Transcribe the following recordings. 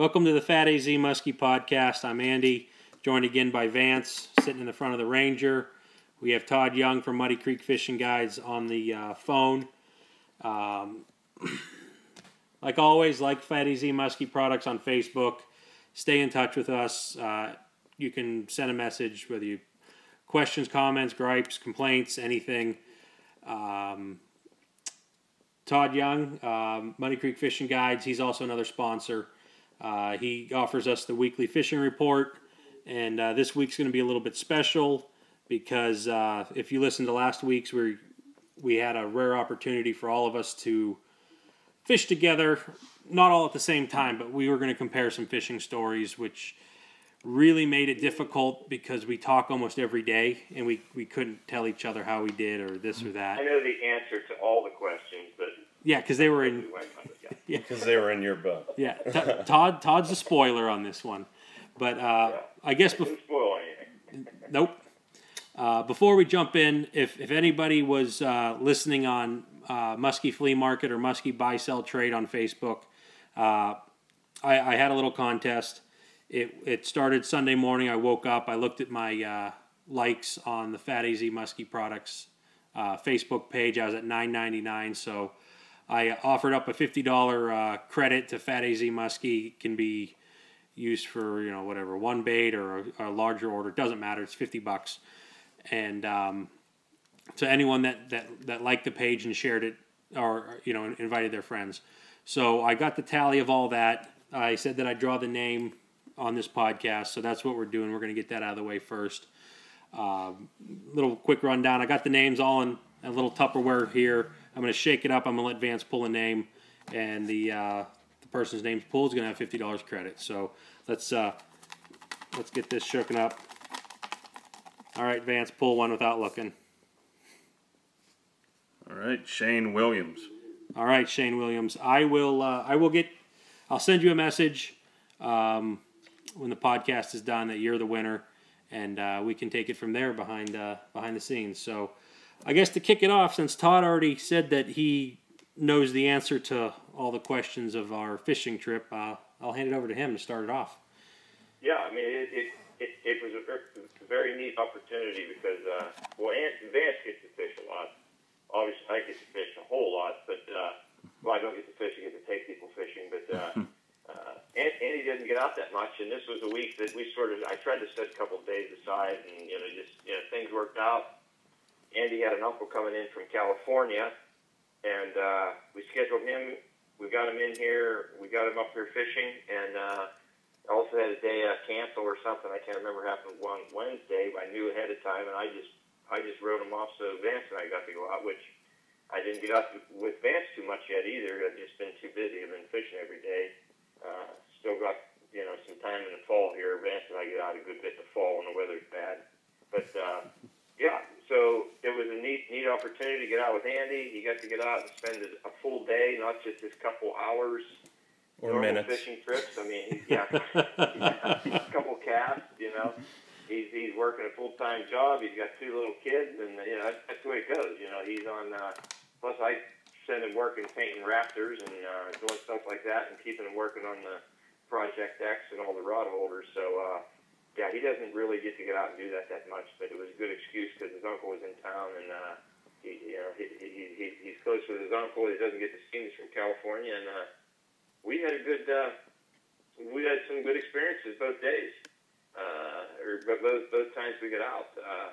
Welcome to the Fat AZ Muskie podcast. I'm Andy, joined again by Vance, sitting in the front of the Ranger. We have Todd Young from Muddy Creek Fishing Guides on the uh, phone. Um, like always, like Fat AZ Muskie products on Facebook. Stay in touch with us. Uh, you can send a message, whether you questions, comments, gripes, complaints, anything. Um, Todd Young, um, Muddy Creek Fishing Guides. He's also another sponsor. Uh, he offers us the weekly fishing report, and uh, this week's going to be a little bit special because uh, if you listen to last week's, we we had a rare opportunity for all of us to fish together, not all at the same time, but we were going to compare some fishing stories, which really made it difficult because we talk almost every day and we, we couldn't tell each other how we did or this or that. I know the answer to all the questions, but Yeah, because they were in. we went with it, yeah. Because they were in your book. Yeah, T- Todd. Todd's a spoiler on this one, but uh, I guess bef- Didn't spoil anything. Nope. Uh, before we jump in, if, if anybody was uh, listening on uh, Muskie Flea Market or Muskie Buy Sell Trade on Facebook, uh, I, I had a little contest. It, it started Sunday morning. I woke up. I looked at my uh, likes on the Fat AZ Muskie Products uh, Facebook page. I was at nine ninety nine. So I offered up a fifty dollar uh, credit to Fat AZ Muskie. Can be used for you know whatever one bait or a, a larger order. Doesn't matter. It's fifty bucks. And um, to anyone that, that that liked the page and shared it or you know invited their friends. So I got the tally of all that. I said that I draw the name on this podcast, so that's what we're doing. We're going to get that out of the way first. Um, little quick rundown. I got the names all in a little Tupperware here. I'm going to shake it up. I'm going to let Vance pull a name, and the uh, the person's name's pulled is going to have fifty dollars credit. So let's uh, let's get this shooken up. All right, Vance, pull one without looking. All right, Shane Williams. All right, Shane Williams. I will. Uh, I will get. I'll send you a message um, when the podcast is done that you're the winner, and uh, we can take it from there behind uh, behind the scenes. So, I guess to kick it off, since Todd already said that he knows the answer to all the questions of our fishing trip, uh, I'll hand it over to him to start it off. Yeah, I mean, it, it, it, it was a very, a very neat opportunity because, uh, well, Ant, Vance gets to fish a lot. Obviously, I get to fish a whole lot, but, uh, well, I don't get to fish, I get to take people fishing, but, uh, uh, Ant, Andy doesn't get out that much, and this was a week that we sort of, I tried to set a couple of days aside, and, you know, just, you know, things worked out. Andy had an uncle coming in from California, and, uh, we scheduled him, we got him in here, we got him up here fishing, and, uh, also had a day uh, cancel or something. I can't remember happened one Wednesday. But I knew ahead of time, and I just I just wrote him off so Vance and I got to go out, which I didn't get out with Vance too much yet either. I've just been too busy. I've been fishing every day. Uh, still got you know some time in the fall here. Vance and I get out a good bit the fall when the weather's bad. But uh, yeah, so it was a neat neat opportunity to get out with Andy. He got to get out and spend a full day, not just this couple hours Or minutes. fishing trips. I mean, he's, yeah, a couple casts. You know, he's he's working a full time job. He's got two little kids, and you know that's, that's the way it goes. You know, he's on. Uh, plus, I send him working painting raptors and uh, doing stuff like that, and keeping him working on the Project X and all the rod holders. So. Uh, yeah, he doesn't really get to get out and do that that much, but it was a good excuse because his uncle was in town, and uh, he, you know, he, he, he, he's close with his uncle. He doesn't get to see him. From California, and uh, we had a good uh, we had some good experiences both days uh, or both both times we got out uh,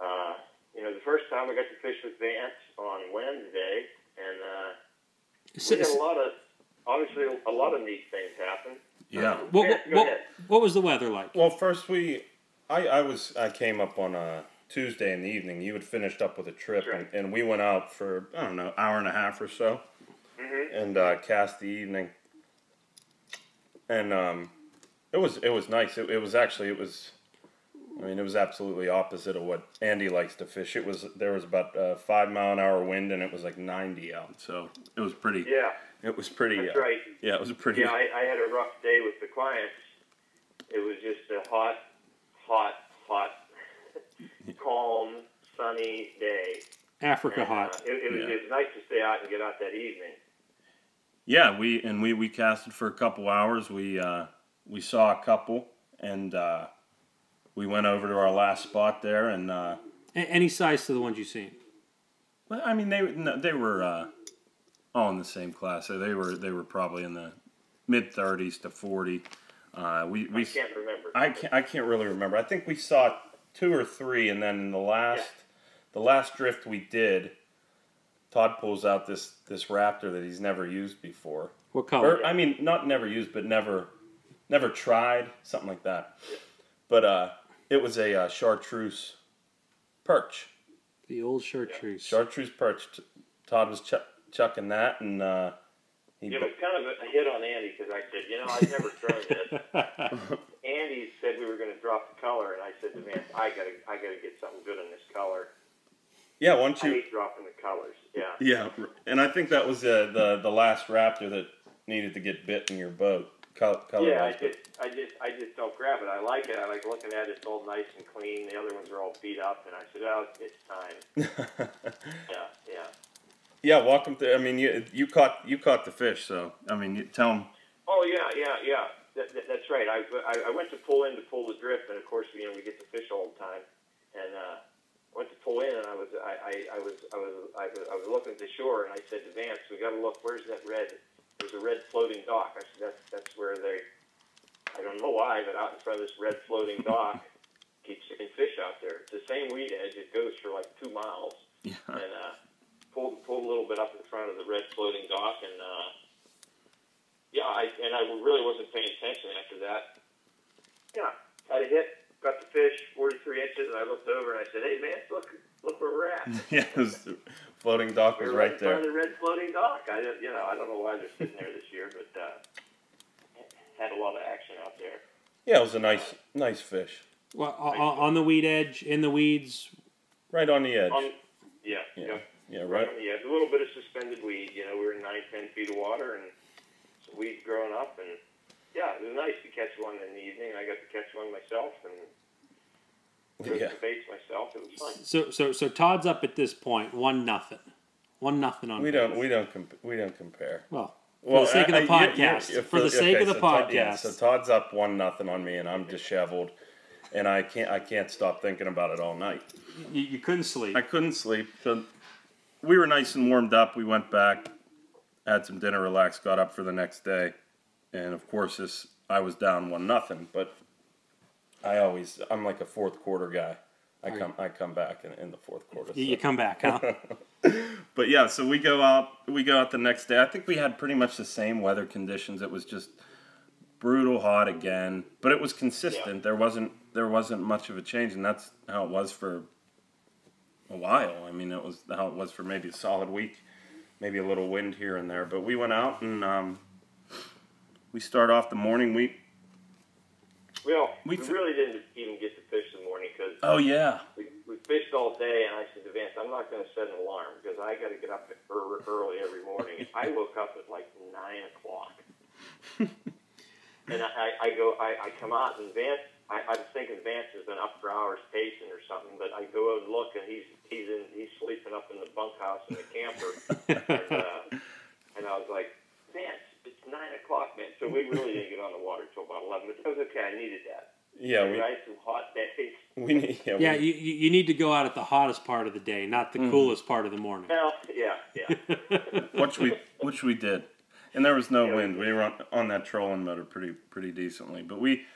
uh, you know the first time we got to fish with Vance on Wednesday and uh, we had a lot of obviously a lot of neat things happen Yeah. What, what, what, what was the weather like? Well, first we, I, I was, I came up on a Tuesday in the evening. You had finished up with a trip, and, and we went out for I don't know, hour and a half or so, Mhm. and uh, cast the evening. And um, it was it was nice. It, it was actually it was. I mean, it was absolutely opposite of what Andy likes to fish. It was there was about a five mile an hour wind, and it was like ninety out. So it was pretty. yeah It was pretty. that's uh, right Yeah, it was a pretty. Yeah, I, I had a rough day with the clients. It was just a hot, hot, hot, calm, sunny day. Africa And, uh, hot. it, it, was, Yeah. it was nice to stay out and get out that evening. yeah, we and we we casted for a couple hours. We uh, we saw a couple, and uh, we went over to our last spot there, and uh, A- any size to the ones you've seen. well, I mean they no, they were uh, all in the same class. So they were they were probably in the mid thirties to forty. Uh, we we I can't remember. I can't I can't really remember. I think we saw two or three, and then in the last the last drift we did, Todd pulls out this this Raptor that he's never used before. What color? Or I mean, not never used, but never, never tried something like that. But uh, it was a uh, chartreuse perch, the old chartreuse. chartreuse perch. T- Todd was ch- chucking that, and uh, he It was kind of a hit on Andy because I said, you know, I've never thrown this. Andy said we were going to drop the color, and I said to Vance, I gotta, I gotta get something good on this color. yeah. Once I you hate dropping the colors. Yeah. yeah, and I think that was uh, the the last Raptor that needed to get bit in your boat. Col- color Yeah, I just, I just, I just don't grab it. I like it. I like looking at it. It's all nice and clean. The other ones are all beat up, and I said, oh, it's time. Yeah, yeah. Yeah, welcome to. I mean, you you caught you caught the fish, so I mean, you tell them. Oh yeah, yeah, yeah. That, that, that's right. I, I I went to pull in to pull the drift, and of course, you know, we get to fish all the time. And uh, went to pull in, and I was I, I, I was I was I was I was looking at the shore, and I said to Vance, "We got to look. Where's that red? There's a red floating dock." I said, "That's that's where they. I don't know why, but out in front of this red floating dock, keep seeing fish out there. It's the same weed edge. It goes for like two miles." Yeah. and uh, pulled pulled a little bit up in front of the red floating dock, and uh, yeah, I and I really wasn't paying attention after that. Yeah, had a hit, got the fish, forty three inches, and I looked over and I said, "Hey man, look look where we're at." yeah, was, the floating dock was We're right in front there. of the red floating dock. I don't- you know I don't know why they're sitting there this year, but uh, had a lot of action out there. Yeah, it was a nice nice fish, Well, o- o- on the weed edge, in the weeds. right on the edge. Um, yeah, Yeah. yeah. Yeah, Right. right. Yeah, a little bit of suspended weed. You know, we were nine, ten feet of water and some weeds growing up, and yeah, it was nice to catch one in the evening. I got to catch one myself and throw Yeah. some baits myself. It was fun. So so so Todd's up at this point, one nothing, one nothing on. We bait. don't we don't comp- we don't compare. Well, for the sake of the I- I- you- podcast, you- for the sake okay, of the so Todd- yeah, podcast, so Todd's up one nothing on me, and I'm disheveled, and I can't I can't stop thinking about it all night. you, you couldn't sleep. I couldn't sleep. So we were nice and warmed up. We went back, had some dinner, relaxed, got up for the next day, and of course this I was down one nothing. But I always I'm like a fourth quarter guy. I come I come back in, in the fourth quarter. you, so. you come back, huh? But yeah, so we go out. We go out the next day. I think we had pretty much the same weather conditions. It was just brutal hot again, but it was consistent. There wasn't there wasn't much of a change, and that's how it was for a while. I mean, it was how it was for maybe a solid week, maybe a little wind here and there. But we went out and um, we start off the morning. We Well, We we, really didn't even get to fish in the morning because oh yeah we, we fished all day, and I said to Vance, I'm not going to set an alarm because I got to get up early every morning. I woke up at like nine o'clock, and I, I, I go, I, I come out, and Vance, I, I was thinking Vance has been up for hours pacing or something, but I go out and look, and he's he's in he's sleeping up in the bunkhouse in the camper, and, uh, and I was like, Vance, it's nine o'clock, man. So we really didn't get on the water till about eleven, but that was okay. I needed that. yeah we nice and hot days. we need yeah, yeah, we, you, you you need to go out at the hottest part of the day, not the Mm. coolest part of the morning. Well, yeah, yeah. which we which we did, and there was no Yeah, we wind. We were on, on that trolling motor pretty pretty decently, but we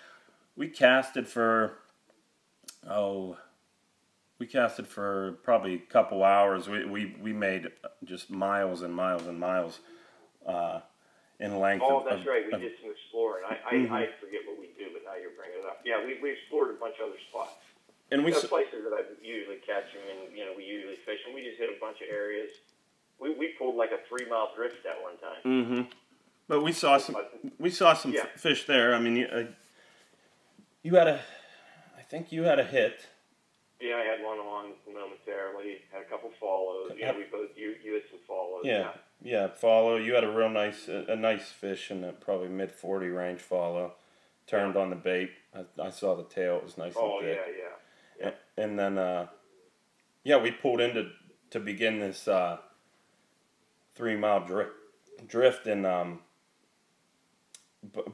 we casted for oh we casted for probably a couple hours. We we, we made just miles and miles and miles uh, in length. Oh, of, that's of- right. We of- did some exploring. I, I, Mhm. I forget what we do, but now you're bringing it up. Yeah, we, we explored a bunch of other spots. and we We places that I usually catch them, and you know, we usually fish, and we just hit a bunch of areas. We, we pulled like a three mile drift at one time. mm-hmm But we saw some. We saw some Yeah. f- fish there. I mean, uh, you had a. I think you had a hit. Yeah, I had one on momentarily. Had a couple follows. You know, we both you you had some follows. Yeah, yeah. Follow. You had a real nice, a, a nice fish in the probably mid forty range. Follow. Turned on the bait. I, I saw the tail. It was nice Oh and yeah, thick. yeah. A- And then, uh, yeah, we pulled into to begin this uh, three mile drift. drift and um,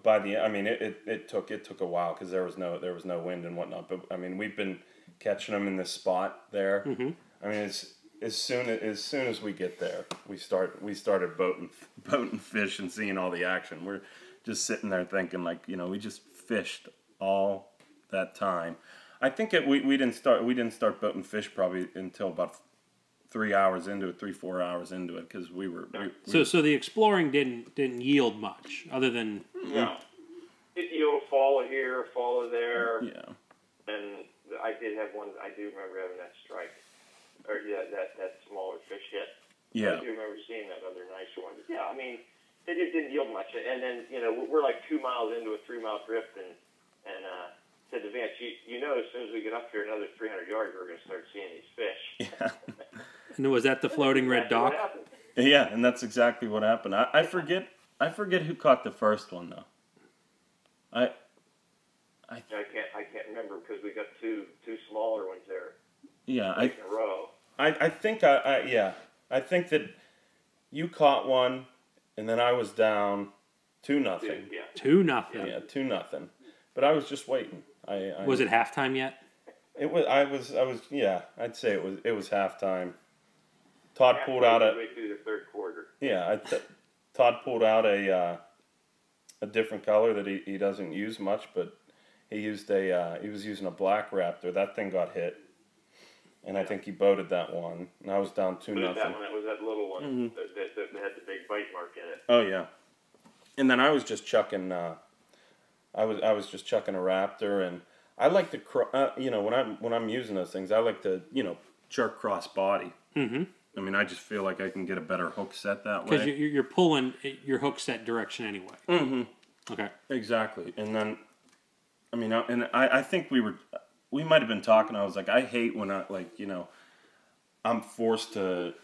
by the I mean it, it, it took it took a while because there was no there was no wind and whatnot. But I mean we've been catching them in this spot there. Mm-hmm. I mean it's as soon as soon as we get there, we start we started boating boating fish and seeing all the action. We're just sitting there thinking like you know we just fished all that time. I think it, we, we didn't start we didn't start boating fish probably until about three hours into it, three four hours into it because we were we, So so the exploring didn't didn't yield much other than No. It, you'll follow here, follow there, yeah and I did have one. I do remember having that strike, or yeah, that that smaller fish hit. yeah I do remember seeing that other nice one. But yeah, I mean, it just didn't yield much. And then you know we're like two miles into a three mile drift, and and uh, said to Vance, you, you know, as soon as we get up here another 300 yards, we're going to start seeing these fish. yeah and was that the floating red dock? yeah and that's exactly what happened. I, I forget I forget who caught the first one though. I I can't I can't remember because we got two two smaller ones there yeah I in a row. I, I think I, I yeah I think that you caught one and then I was down two nothing. Dude, yeah. Two nothing. Yeah, two nothing. But I was just waiting. I, I Was it halftime yet? It was. I was. I was. Yeah, I'd say it was. It was halftime. Todd pulled out a. midway through the third quarter. Yeah, I t- Todd pulled out a uh, a different color that he, he doesn't use much, but he used a uh, he was using a black Raptor. That thing got hit, and I think he boated that one. And I was down two But that one, that was that little one Mhm. that, that, that had the big bite mark in it. Oh yeah, and then I was just chucking. Uh, I was I was just chucking a Raptor, and I like to cro- uh, you know when I'm when I'm using those things, I like to you know jerk cross body. Mm-hmm. I mean, I just feel like I can get a better hook set that Because way. you're, you're pulling your hook set direction anyway. mm-hmm. Okay. Exactly, and then, I mean, I- and I, I think we were, we might have been talking. I was like, I hate when I like, you know, I'm forced to,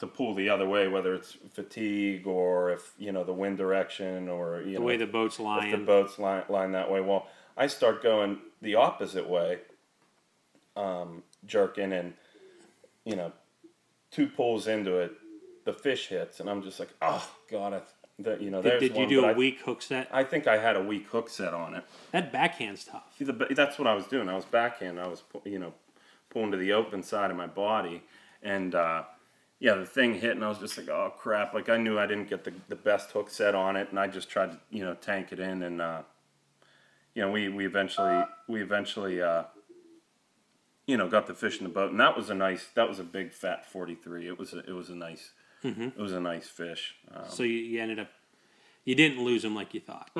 to pull the other way, whether it's fatigue or if you know the wind direction or you The know way the boat's if the boat's line, line that way. Well, I start going the opposite way, um, jerking, and you know, two pulls into it, the fish hits, and I'm just like, oh god, I, that you know, Did, did you one, do a I- weak hook set? I think I had a weak hook set on it. That backhand's tough. The, that's what I was doing. I was backhand. I was, you know, pulling to the open side of my body, and uh, yeah, the thing hit, and I was just like, oh crap! Like I knew I didn't get the, the best hook set on it, and I just tried to, you know, tank it in, and uh, you know, we we eventually we eventually, uh, you know, got the fish in the boat, and that was a nice, that was a big fat forty three. It was a, it was a nice, it was a nice fish. Um, So you, you ended up, you didn't lose them like you thought.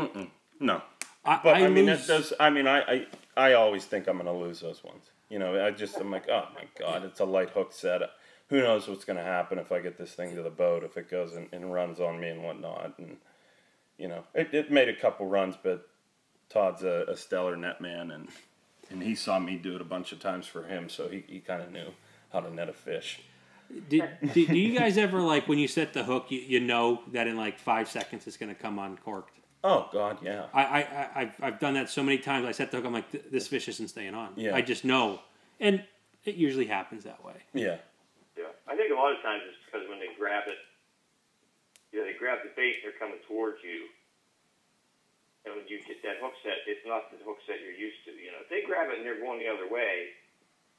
no, I, But I, I, mean, lose, it does. I mean, I, I, I always think I'm gonna lose those ones. You know, I just I'm like, oh my god, it's a light hook set. Who knows what's gonna happen if I get this thing to the boat? If it goes and, and runs on me and whatnot, and you know, it, it made a couple runs, but Todd's a, a stellar net man, and and he saw me do it a bunch of times for him, so he, he kind of knew how to net a fish. Did, do, do you guys ever like when you set the hook, you, you know that in like five seconds it's going to come uncorked? Oh God, yeah, I, I, I've, I've done that so many times. I set the hook, I'm like, this fish isn't staying on. Yeah. I just know, and it usually happens that way. Yeah, I think a lot of times it's because when they grab it, you know, they grab the bait, and they're coming towards you, and when you get that hook set, it's not the hook set you're used to. You know, if they grab it and they're going the other way,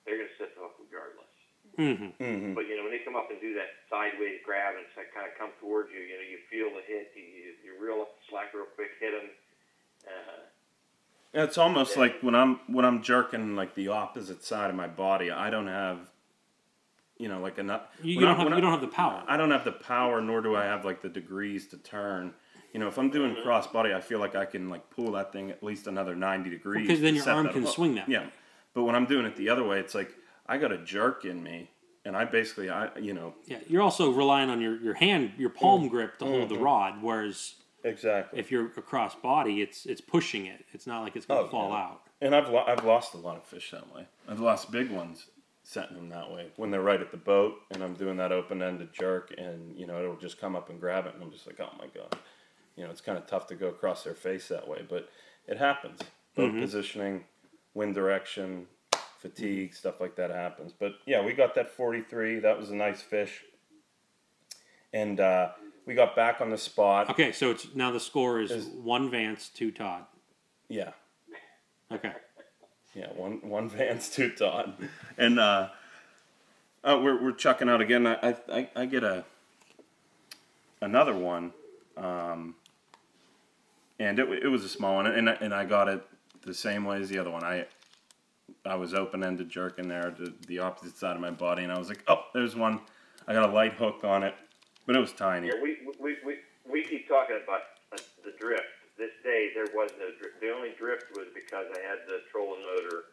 they're going to set the hook regardless. hmm hmm But you know, when they come up and do that sideways grab and kind of come towards you, you know, you feel the hit, you, you, you reel up the slack real quick, hit them. Uh, It's almost like when I'm when I'm jerking like the opposite side of my body. I don't have, you know, like enough. You, you don't I- have when you I- don't have the power. I don't have the power, nor do I have like the degrees to turn. You know, if I'm doing cross body, I feel like I can like pull that thing at least another ninety degrees. Because then your arm can hook. swing that Yeah, way. but when I'm doing it the other way, it's like I got a jerk in me, and I basically I you know Yeah, you're also relying on your, your hand, your palm grip to hold the Mm-hmm. rod. Whereas exactly. if you're across body, it's it's pushing it. It's not like it's going to Oh, fall yeah. out. And I've lo- I've lost a lot of fish that way. I've lost big ones setting them that way when they're right at the boat and I'm doing that open ended jerk and you know it'll just come up and grab it and I'm just like oh my god, you know it's kind of tough to go across their face that way, but it happens. Boat positioning, wind direction, fatigue, stuff like that happens. But yeah, we got that 43. That was a nice fish. And uh, we got back on the spot. Okay, so it's now the score is, Is- one Vance, two Todd. Yeah, Okay. Yeah, one one Vance, two Todd, and uh, uh, we're we're chucking out again. I I, I get a another one, um, and it, it was a small one, and I, and I got it the same way as the other one. I I was open ended jerking there to the opposite side of my body, and I was like, oh, there's one. I got a light hook on it, but it was tiny. Yeah, we, we, we, we keep talking about uh, the drift. This day there was no drift. The only drift was because I had the trolling motor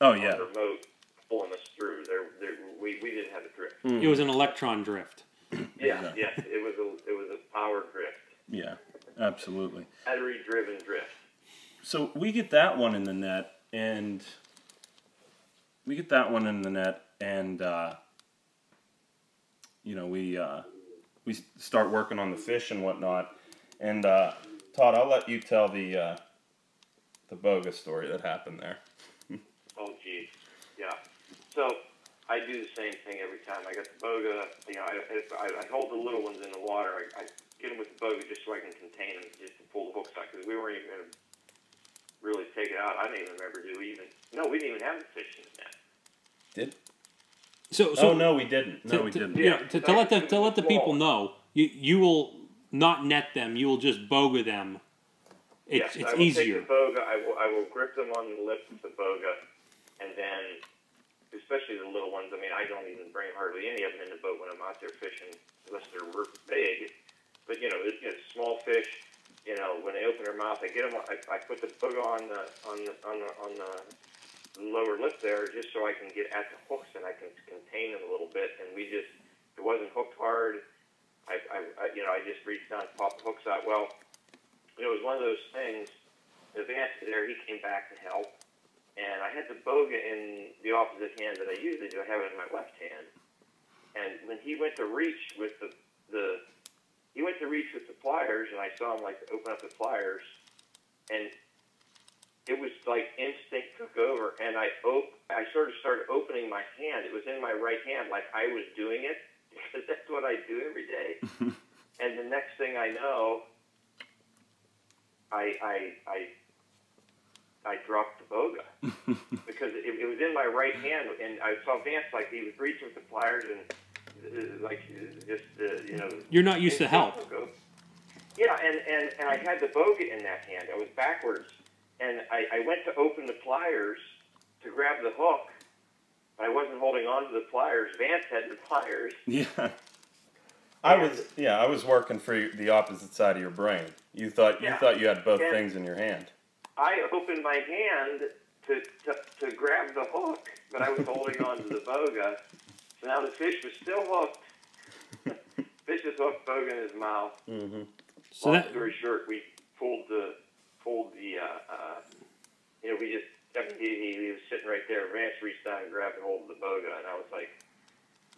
Oh on yeah, the remote pulling us through. There, there we, we didn't have a drift. It was an electron drift. Yeah, Yeah. yeah. It was a it was a power drift, yeah, absolutely. battery driven drift. So we get that one in the net, and we get that one in the net, and uh, you know we uh, we start working on the fish and whatnot. And uh, Todd, I'll let you tell the uh, the bogus story that happened there. Oh, geez. Yeah. So I do the same thing every time. I got the boga. You know, I, I, I hold the little ones in the water. I, I get them with the boga just so I can contain them, just to pull the hooks out because we weren't even going to really take it out. I don't even remember do even. No, we didn't even have the fish in the net. Did? So, so oh no, we didn't. No, to, we didn't. you know, to, to let the to let the people know, you you will not net them. You will just boga them. It's yes, it's I will easier. take the boga. I will, I will grip them on the lip with the boga, and then, especially the little ones. I mean, I don't even bring hardly any of them in the boat when I'm out there fishing, unless they're big. But you know, it's, it's small fish. You know, when they open their mouth, I get them. I, I put the boga on the on the on the on the lower lip there, just so I can get at the hooks and I can contain them a little bit. And we just, it wasn't hooked hard. I, I, I you know, I just reached down, and popped the hooks out. Well, it was one of those things. The Vance there, he came back to help, and I had the boga in the opposite hand that I usually do. I have it in my left hand, and when he went to reach with the the, he went to reach with the pliers, and I saw him like open up the pliers, and it was like instinct took over, and I op- I sort of started opening my hand. It was in my right hand, like I was doing it because that's what I do every day. and the next thing I know, I I I I dropped the boga because it, it was in my right hand, and I saw Vance like he was reaching for the pliers and uh, like just uh, you know. You're not used to help. Yeah, and, and, and I had the boga in that hand. I was backwards, and I, I went to open the pliers to grab the hook, but I wasn't holding on to the pliers. Vance had the pliers. Yeah. I was yeah, I was working for the opposite side of your brain. You thought you Yeah. thought you had both Yeah. things in your hand. I opened my hand to, to, to grab the hook, but I was holding on to the boga. So now the fish was still hooked. fish is hooked, boga in his mouth. Mm-hmm. So Long that story short, we pulled the pulled the uh, uh, you know we just Mean, he, he was sitting right there. Vance reached down and grabbed hold of the boga, and I was like,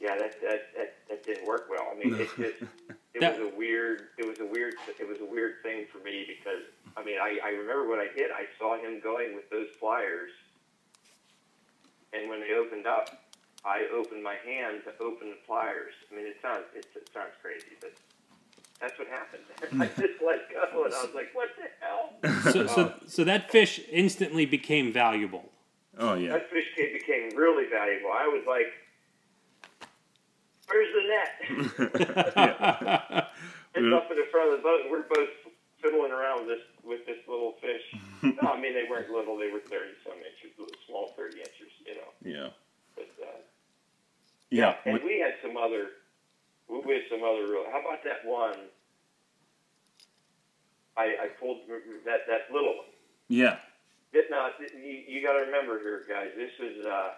yeah, that that that, that didn't work well. I mean, it just it That- was a weird it was a weird it was a weird thing for me because I mean I, I remember what I did. I saw him going with those pliers, and when they opened up. I opened my hand to open the pliers. I mean, it sounds it, it sounds crazy, but that's what happened. I just let go, and I was like, "What the hell?" so, so so that fish instantly became valuable. Oh yeah. That fish became really valuable. I was like, "Where's the net?" it's up in the front of the boat, and we're both fiddling around with this with this little fish. no, I mean they weren't little; they were thirty some inches, small thirty inches, you know. Yeah. But uh, Yeah. and we- we had some other, had some other real. How about that one? I I pulled that that little one. yeah. It, now, you, you got to remember here, guys. This is, uh,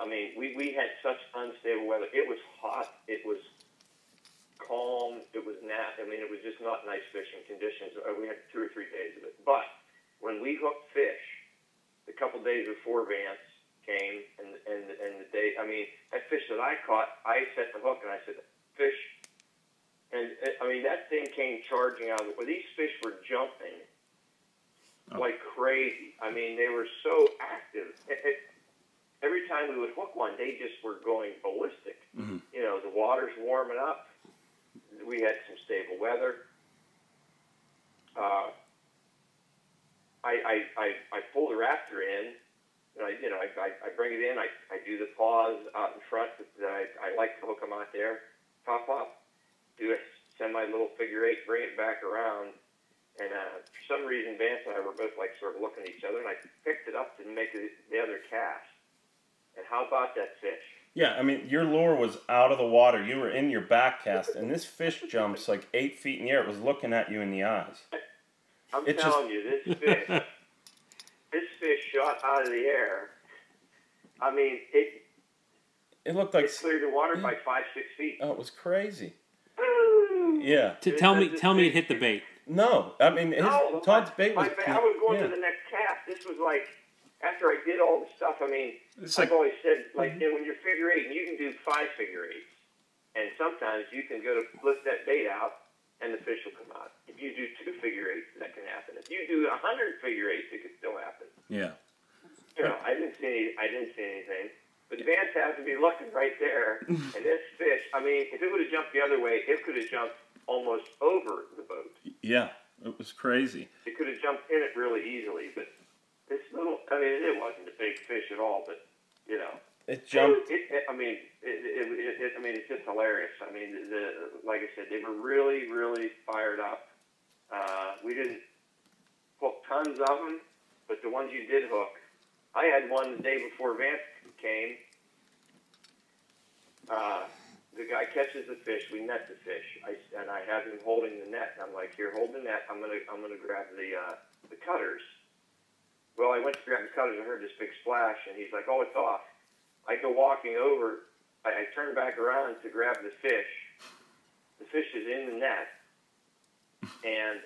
I mean, we, we had such unstable weather. It was hot. It was calm. It was nat. I mean, it was just not nice fishing conditions. Uh, We had two or three days of it. But when we hooked fish, a couple days before Vance came, and and and the day, I mean, that fish that I caught, I set the hook and I said, fish. And I mean, that thing came charging out. of the Well, these fish were jumping Oh. like crazy. I mean, they were so active. It, it, every time we would hook one, they just were going ballistic. Mhm. You know, the water's warming up. we had some stable weather. Uh, I, I, I, I pull the raptor in, and I, you know, I, I, I bring it in. I, I do the paws out in front. That I, I like to hook them out there, top up, do a semi little figure eight, bring it back around, and uh, for some reason, Vance and I were both like sort of looking at each other, and I picked it up to make it the other cast. And how about that fish? Yeah, I mean, your lure was out of the water. You were in your back cast, and this fish jumps like eight feet in the air. It was looking at you in the eyes. I'm It telling you, this fish, this fish shot out of the air. I mean, it, It looked like it cleared the water mm. by five, six feet. oh, it was crazy. Ooh. Yeah. T- tell me, tell me it hit the bait. No, I mean, his, No, Todd's bait was. my I was going yeah. to the next cast. This was like after I did all the stuff. I mean, It's I've like always said like mm-hmm. you know, when you're figure eight, and you can do five figure eights, and sometimes you can go to lift that bait out, and the fish will come out. If you do two figure eights, that can happen. If you do a hundred figure eights, it could still happen. yeah. You know, I didn't see any, I didn't see anything. But Vance happened to be looking right there, and this fish. I mean, if it would have jumped the other way, it could have jumped almost over the boat. Yeah, it was crazy. It could have jumped in it really easily, but this little, I mean, it wasn't a big fish at all, but, you know. It jumped. It, it, I mean, it, it, it, it, I mean, it's just hilarious. I mean, the, the, like I said, they were really, really fired up. Uh, we didn't hook tons of them, but the ones you did hook, I had one the day before Vance came. Uh, the guy catches the fish. We net the fish, I, and I have him holding the net. I'm like, "Here, hold the net. I'm gonna, I'm gonna grab the uh, the cutters." Well, I went to grab the cutters. I heard this big splash, and he's like, "Oh, it's off." I go walking over. I, I turn back around to grab the fish. The fish is in the net, and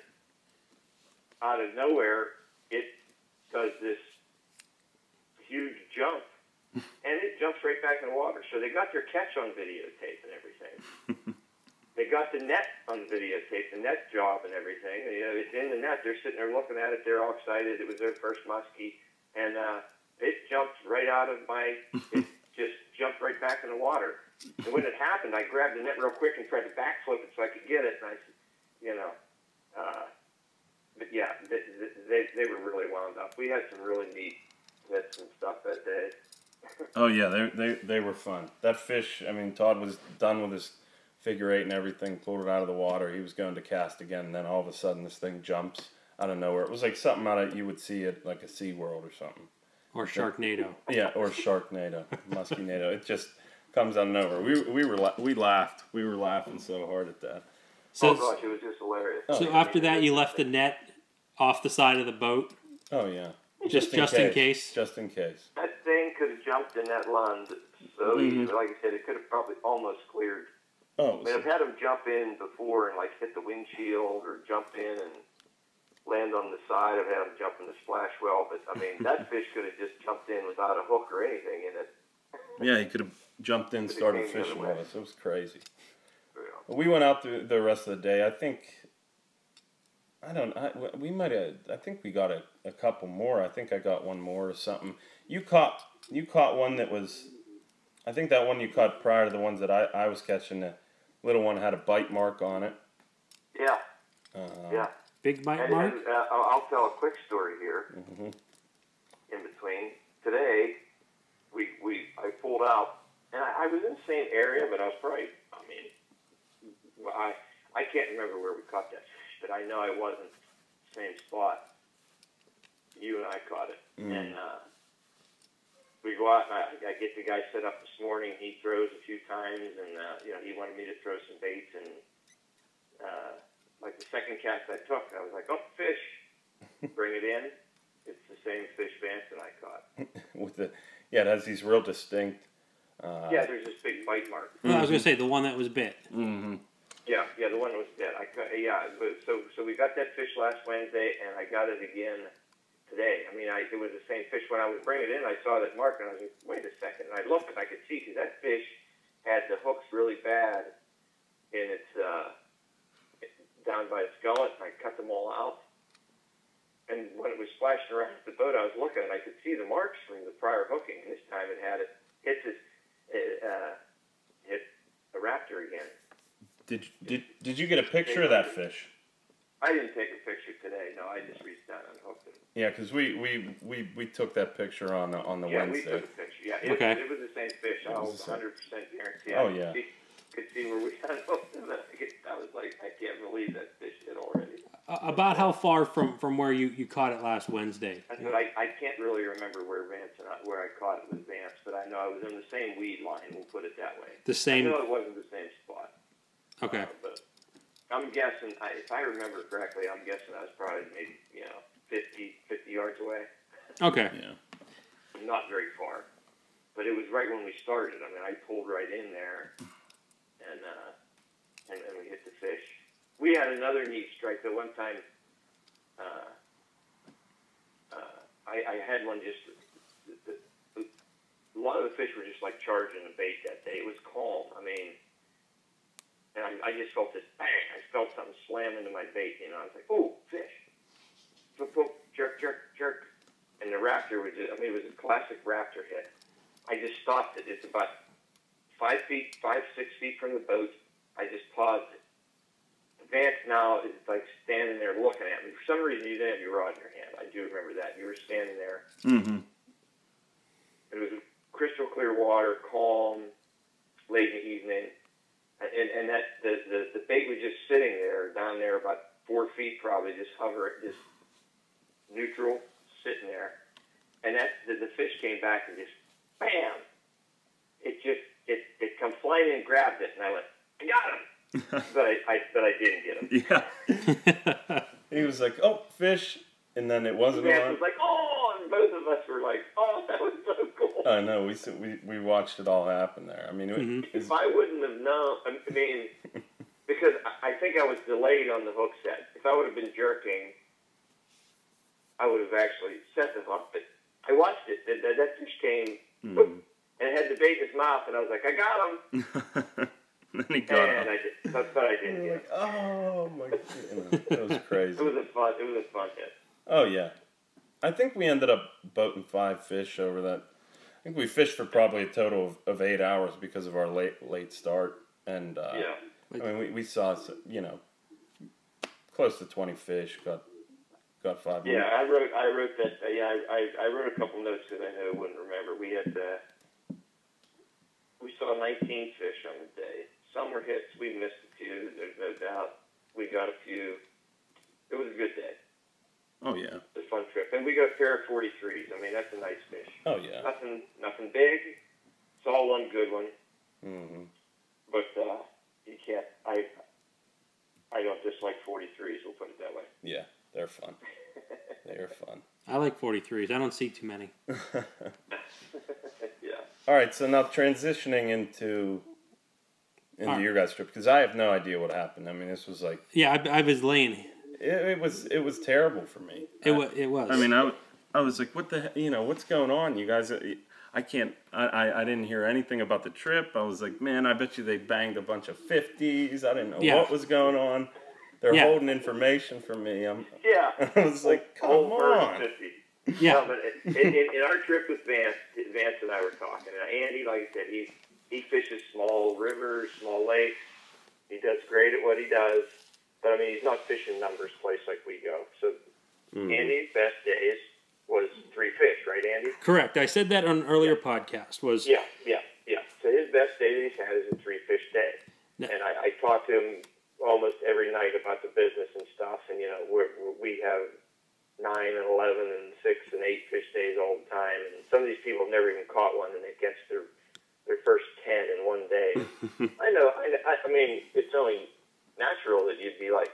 out of nowhere, it does this huge jump, and it jumps right back in the water. So they got their catch on videotape and everything. they got the net on videotape, the net job and everything. You know, it's in the net. They're sitting there looking at it. They're all excited. It was their first muskie, and uh, it jumped right out of my. It just jumped right back in the water. And when it happened, I grabbed the net real quick and tried to backflip it so I could get it. And I, said, you know, uh, but yeah, they, they they were really wound up. We had some really neat hits and stuff that day. Oh yeah, they they they were fun. That fish. I mean, Todd was done with his figure eight and everything. Pulled it out of the water. He was going to cast again, and then all of a sudden, this thing jumps out of nowhere. It was like something out of you would see it like a Sea World or something. Or Sharknado. Yeah, or Sharknado, Muskinado. It just comes out of nowhere. We we were la- we laughed. We were laughing so hard at that. So, oh gosh, it was just hilarious. Oh, so after that, you left the net off the side of the boat. Oh yeah. Just- just in case? Just in case. That thing could have jumped in that Lund so easy. Mm-hmm. Like I said, it could have probably almost cleared. Oh, I it mean, was- I've had him jump in before and like hit the windshield or jump in and land on the side. I've had him jump in the splash well, but I mean, that fish could have just jumped in without a hook or anything in it. yeah, he could have jumped in, started came the other fishing way. with us. It was crazy. You know. We went out the, the rest of the day. I think. I don't. I, we might have. I think we got a, a couple more. I think I got one more or something. You caught. You caught one that was. I think that one you caught prior to the ones that I, I was catching. The little one had a bite mark on it. Yeah, Uh, yeah. Big bite And, mark. and uh, I'll I'll tell a quick story here. mhm. in between. Today, we we I pulled out, and I, I was in the same area, but I was probably, I mean, well, I I can't remember where we caught that fish, but I know it wasn't the same spot. You and I caught it, Mm. and uh, we go out, and I, I get the guy set up this morning. He throws a few times, and uh, you know he wanted me to throw some baits, and uh, like the second cast I took, I was like, oh, fish, bring it in. It's the same fish Vance and I caught. with the yeah, it has these real distinct. Uh, Yeah, there's this big bite mark. Well, I was gonna say the one that was bit. hmm Yeah, yeah, the one was dead. I caught, yeah, so so we got that fish last Wednesday, and I got it again today. I mean, I it was the same fish when I was bringing it in. I saw that mark, and I was like, wait a second. And I looked, and I could see because that fish had the hooks really bad in its uh, down by its gullet, and I cut them all out. And when it was splashing around the boat, I was looking, and I could see the marks from the prior hooking. And this time, it had it hit this, uh, hit a raptor again. Did did did you get a picture of that fish? I didn't take a picture today. No, I just reached out and hooked it. Yeah, because we, we, we, we took that picture on the on the yeah, we Wednesday. took a picture. Yeah, it, Okay. it was the same fish. I was was the same. 100 percent guarantee. Oh, yeah. See, could see where we had hooked him. I was like, I can't believe that fish hit already. Uh, about how far from, from where you, you caught it last Wednesday? I said, I, I can't really remember where Vance and I, where I caught it with Vance, but I know I was in the same weed line. We'll put it that way. The I same. know it wasn't the same spot. Okay. Uh, but I'm guessing, I, if I remember correctly, I'm guessing I was probably maybe, you know, 50, 50 yards away. Okay. Yeah. Not very far. But it was right when we started. I mean, I pulled right in there and, uh, and, and we hit the fish. We had another neat strike. The one time, uh, uh, I, I had one just, the, the, a lot of the fish were just like charging the bait that day. It was calm. I mean, and I, I just felt this bang. I felt something slam into my bait. You know, I was like, "Ooh, fish!" Boop, boop, jerk, jerk, jerk. And the raptor was, just, I mean, it was a classic raptor hit. I just stopped it. It's about five feet, five, six feet from the boat. I just paused it. Vance now is like standing there looking at me. For some reason, you didn't have your rod in your hand. I do remember that. You were standing there. Mm-hmm. It was crystal clear water, calm, late in the evening, and and that the the, the bait was just sitting there down there about four feet probably, just hover, just neutral, sitting there, and that the, the fish came back and just bam, it just it it come flying in, and grabbed it, and I went, I got him, but I, I but I didn't get him. Yeah. he was like, "Oh, fish," and then it wasn't Vance on. was like, oh, and both of us were like, oh, that was so cool. I know. We we we watched it all happen there. I mean, it, Mhm. if I wouldn't have known, I mean, because I- I think I was delayed on the hook set. If I would have been jerking, I would have actually set the hook. But I watched it. That, that, that fish came mm. and it had the bait in his mouth, and I was like, I got him, then he got and up. I did, but, but I didn't like, oh my! God. that was crazy. It was a fun. It was a fun hit. Oh yeah, I think we ended up boating five fish over that. I think we fished for probably a total of, of eight hours because of our late late start, and uh, yeah. I mean we, we saw you know close to twenty fish. Got got five. Yeah, I wrote. I wrote that. Uh, yeah, I, I, I wrote a couple notes because I know I wouldn't remember. We had. Uh, we saw 19 fish on the day. Some were hits. We missed a few. There's no doubt. We got a few. It was a good day. Oh yeah. It was a fun trip, and we got a pair of 43s. I mean, that's a nice fish. Oh yeah. Nothing, nothing big. It's all one good one, hmm but uh, you can't. I. I don't dislike 43s. We'll put it that way. Yeah, they're fun. They're fun. I like 43s. I don't see too many. yeah. All right, so now transitioning into into All right. your guys' trip because I have no idea what happened. I mean, this was like Yeah, I, I was laying. It, it was it was terrible for me. It I- was. It was. I mean, I, I was like, what the, he- you know, what's going on? You guys, uh, I can't, I, I, I didn't hear anything about the trip. I was like, man, I bet you they banged a bunch of 50s. I didn't know Yeah. what was going on. They're Yeah. holding information from me. I'm, Yeah. I was like, come Old bird on. 50. yeah. No, but in, in, in our trip with Vance, Vance and I were talking, and Andy, like I said, he he fishes small rivers, small lakes. He does great at what he does, but I mean, he's not fishing numbers place like we go. So Mm. Andy's best days was three fish, right, Andy? Correct. I said that on an earlier podcast. Was Yeah, yeah, yeah. So his best day that he's had is a three fish day, Yeah. and I, I talk to him almost every night about the business and stuff. And you know, we're, we have nine and eleven and six and eight fish days all the time, and some of these people have never even caught one, and they catch their their first ten in one day. I know. I, I, I mean, it's only natural that you'd be like,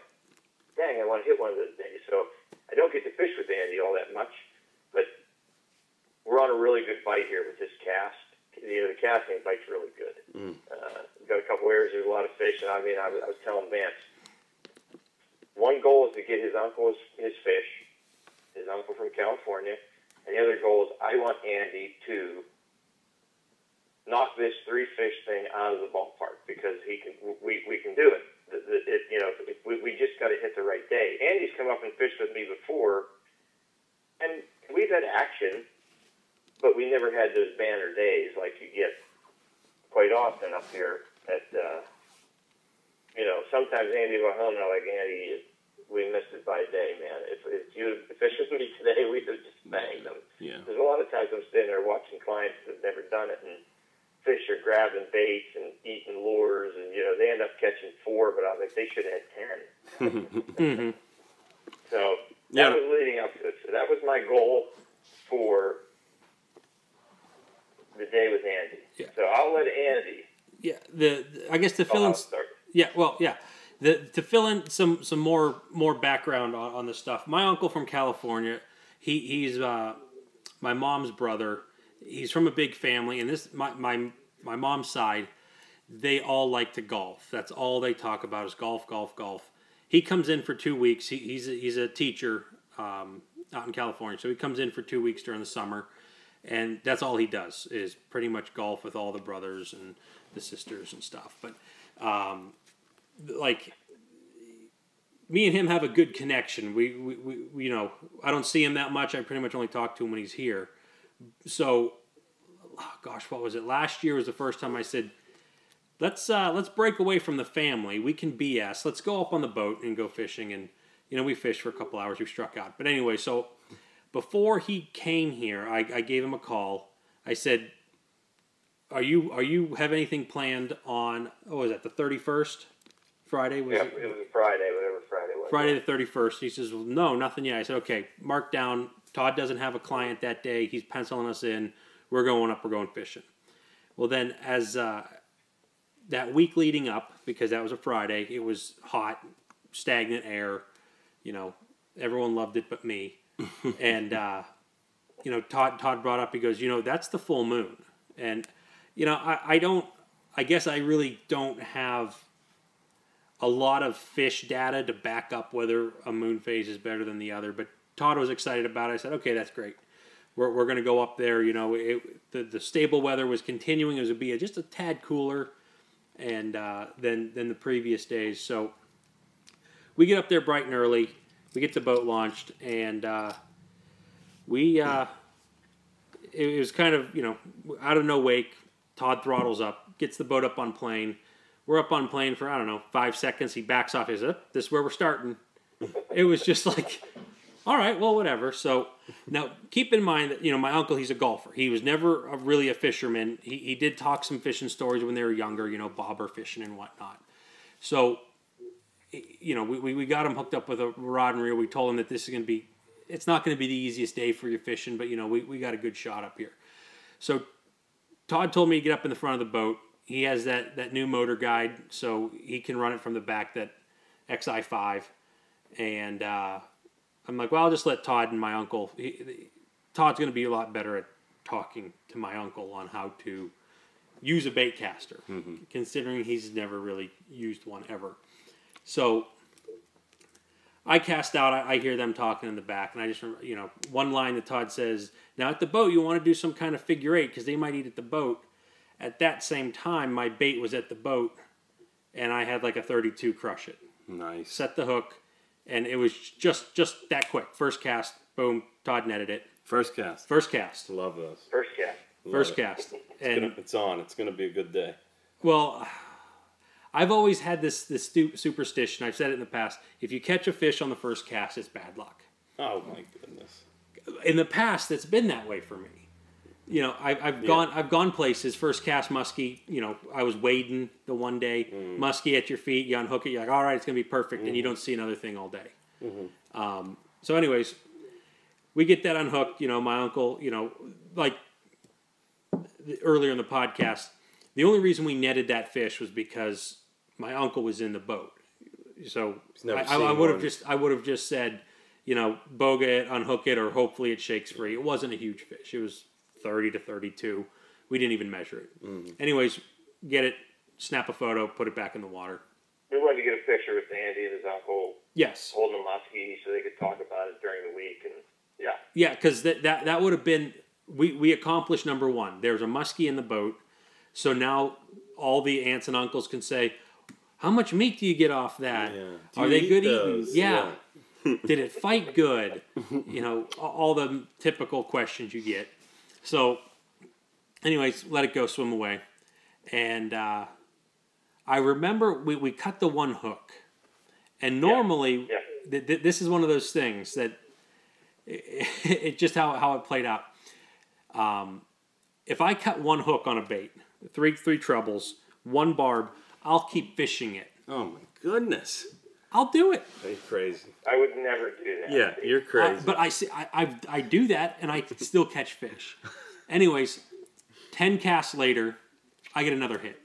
"Dang, I want to hit one of those days." So I don't get to fish with Andy all that much, but we're on a really good bite here with this cast. You know, the casting bite's really good. Mm. Uh, we've got a couple areas. There's a lot of fish, and I mean, I was, I was telling Vance, one goal is to get his uncle his, his fish, his uncle from California, and the other goal is I want Andy to knock this three fish thing out of the ballpark because he can. We we can do it. The, the, it you know, if we we just got to hit the right day. Andy's come up and fished with me before, and we've had action, but we never had those banner days like you get quite often up here at uh, you know, sometimes Andy will home and I'm like, Andy, we missed it by a day, man. If, if you had fished with me today, we'd have just banged them. Yeah. There's a lot of times I'm sitting there watching clients that have never done it and fish are grabbing baits and eating lures and, you know, they end up catching four, but I was like, they should have had 10. So Yeah. that was leading up to it. So that was my goal for the day with Andy. Yeah. So I'll let Andy. Yeah, the, the- I guess to Oh, fill in I'll start. Yeah, well, yeah. The, to fill in some some more more background on, on this stuff, my uncle from California, he he's uh, my mom's brother. He's from a big family, and this my my my mom's side, they all like to golf. That's all they talk about is golf, golf, golf. He comes in for two weeks. He, he's a, he's a teacher um, out in California, so he comes in for two weeks during the summer, and that's all he does is pretty much golf with all the brothers and the sisters and stuff. But um, like me and him have a good connection. We, we, we, you know, I don't see him that much. I pretty much only talk to him when he's here. So, oh, gosh, what was it? Last year was the first time I said, let's uh, let's break away from the family. We can BS. Let's go up on the boat and go fishing. And you know, we fished for a couple hours. We struck out. But anyway, so before he came here, I, I gave him a call. I said, "Are you are you have anything planned on? Oh, was that the thirty first Friday? Was Yeah, it? it was Friday, Friday the 31st. He says, well, no, nothing yet. I said, okay, mark down. Todd doesn't have a client that day. He's penciling us in. We're going up. We're going fishing. Well, then, as uh, that week leading up, because that was a Friday, it was hot, stagnant air. You know, everyone loved it but me. and, uh, you know, Todd, Todd brought up, he goes, you know, that's the full moon. And, you know, I, I don't, I guess I really don't have a lot of fish data to back up whether a moon phase is better than the other. But Todd was excited about it. I said, okay, that's great. We're, we're going to go up there. You know, it, the, the stable weather was continuing. It was be a, just a tad cooler and uh, than, than the previous days. So we get up there bright and early. We get the boat launched, and uh, we uh, it, it was kind of you know out of no wake. Todd throttles up, gets the boat up on plane. We're up on plane for I don't know five seconds. He backs off. He says, "Up, "This is where we're starting." it was just like, all right, well, whatever. So now keep in mind that you know my uncle. He's a golfer. He was never a, really a fisherman. He he did talk some fishing stories when they were younger. You know, bobber fishing and whatnot. So you know, we, we, we got him hooked up with a rod and reel. We told him that this is going to be, it's not going to be the easiest day for your fishing, but you know, we, we got a good shot up here. So Todd told me to get up in the front of the boat. He has that, that new MotorGuide, so he can run it from the back, that XI5. And uh, I'm like, well, I'll just let Todd and my uncle, he, Todd's going to be a lot better at talking to my uncle on how to use a bait caster, considering he's never really used one ever. So I cast out. I, I hear them talking in the back, and I just remember, you know, one line that Todd says, "Now at the boat, you want to do some kind of figure eight because they might eat at the boat." At that same time, my bait was at the boat, and I had like a 32 crush it. Nice. Set the hook, and it was just just that quick. First cast, boom. Todd netted it. First cast. First cast. Love those. First cast. Love First it. cast. It's, And gonna, it's on. It's going to be a good day. Well, I've always had this this stu- superstition. I've said it in the past. If you catch a fish on the first cast, it's bad luck. Oh my goodness. In the past, it's been that way for me. You know, I've, I've gone I've gone places. First cast muskie. You know, I was wading the one day muskie at your feet. You unhook it. You're like, all right, it's gonna be perfect, and you don't see another thing all day. Um, so, anyways, we get that unhooked. You know, my uncle. You know, like earlier in the podcast, the only reason we netted that fish was because my uncle was in the boat. So I, I, I would have just I would have just said, you know, boga it, unhook it, or hopefully it shakes free. It wasn't a huge fish. It was thirty to thirty-two. We didn't even measure it. Mm-hmm. Anyways, get it, snap a photo, put it back in the water. We wanted to get a picture with Andy and his uncle Yes. holding a muskie so they could talk about it during the week. And yeah, Yeah, because that, that that would have been we we accomplished number one. There's a muskie in the boat, so now all the aunts and uncles can say, "How much meat do you get off that? Yeah. Are they eat good those? eating? Yeah. Did it fight good? You know, all the typical questions you get. So, anyways, let it go swim away, and uh, I remember we, we cut the one hook, and normally Yeah. th- th- this is one of those things that it, it just how how it played out. Um, if I cut one hook on a bait, three three trebles, one barb, I'll keep fishing it. Oh my goodness. I'll do it. Are you crazy? I would never do that. Yeah, you're Uh, crazy. but I see, I, I, I do that, and I still catch fish. Anyways, ten casts later, I get another hit.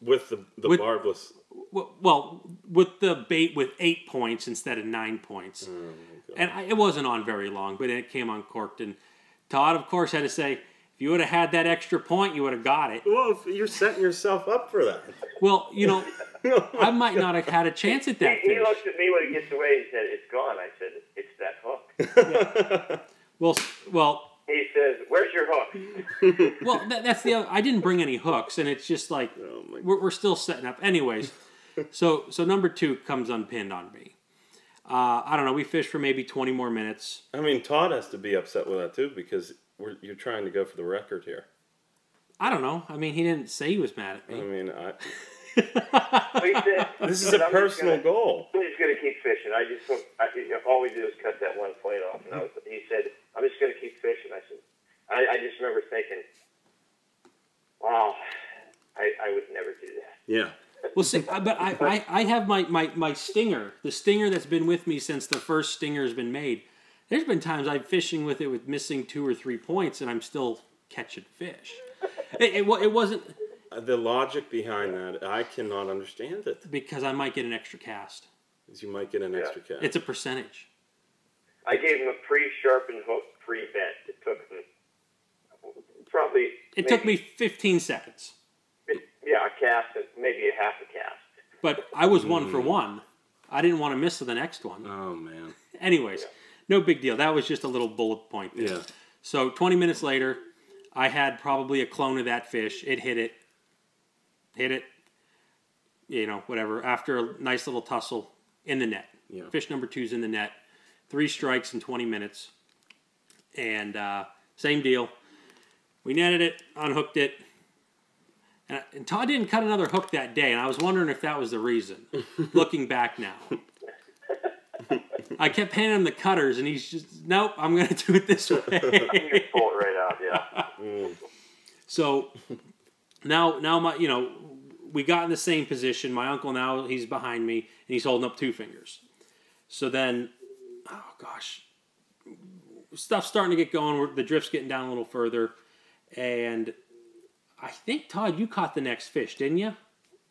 with the the with- barbless. Well, well, with the bait with eight points instead of nine points, oh and I, it wasn't on very long, but it came uncorked. And Todd, of course, had to say, if you would have had that extra point, you would have got it. Well, you're setting yourself up for that. Well, you know, I might not have had a chance at that He, he fish. looks at me when he gets away. He said, "It's gone." I said, "It's that hook." Well, well, He says, "Where's your hook?" well. That, that's the. Other, I didn't bring any hooks, and it's just like Oh we're, we're still setting up. Anyways, so so number two comes unpinned on me. Uh, I don't know. We fished for maybe twenty more minutes. I mean, Todd has to be upset with that too because we're, you're trying to go for the record here. I don't know. I mean, he didn't say he was mad at me. I mean, I, So he said, this is "But a I'm personal gonna- goal. I'm just gonna keep fishing. I just I, you know, all we do is cut that one point off. And I was, he said, "I'm just gonna keep fishing." I said, I, I just remember thinking, "Wow, I, I would never do that." Yeah. Well, see, but I, I, I have my, my, my stinger, the stinger that's been with me since the first stinger has been made. There's been times I'm fishing with it with missing two or three points, and I'm still catching fish. It, it, it wasn't The logic behind that, I cannot understand it. because I might get an extra cast. Is you might get an extra cast. It's a percentage. I gave him a pre-sharpened hook, pre-bent. It took him probably. It took me 15 seconds, yeah a cast, and maybe a half a cast. but I was one for hmm. one. I didn't want to miss the next one. oh man. Anyways, no big deal. That was just a little bullet point. There. Yeah. So 20 minutes later, I had probably a clone of that fish. It hit it. Hit it. You know, whatever. After a nice little tussle in the net. Yeah. Fish number two's in the net. Three strikes in 20 minutes. And uh, same deal. We netted it, unhooked it. And, and Todd didn't cut another hook that day, and I was wondering if that was the reason. looking back now. I kept handing him the cutters, and he's just, nope, I'm going to do it this way. just pull it right out. Yeah. Mm. so now, now my, you know, we got in the same position. My uncle now he's behind me, and he's holding up two fingers. So then, oh gosh, stuff's starting to get going. The drift's getting down a little further, and I think Todd, you caught the next fish, didn't you?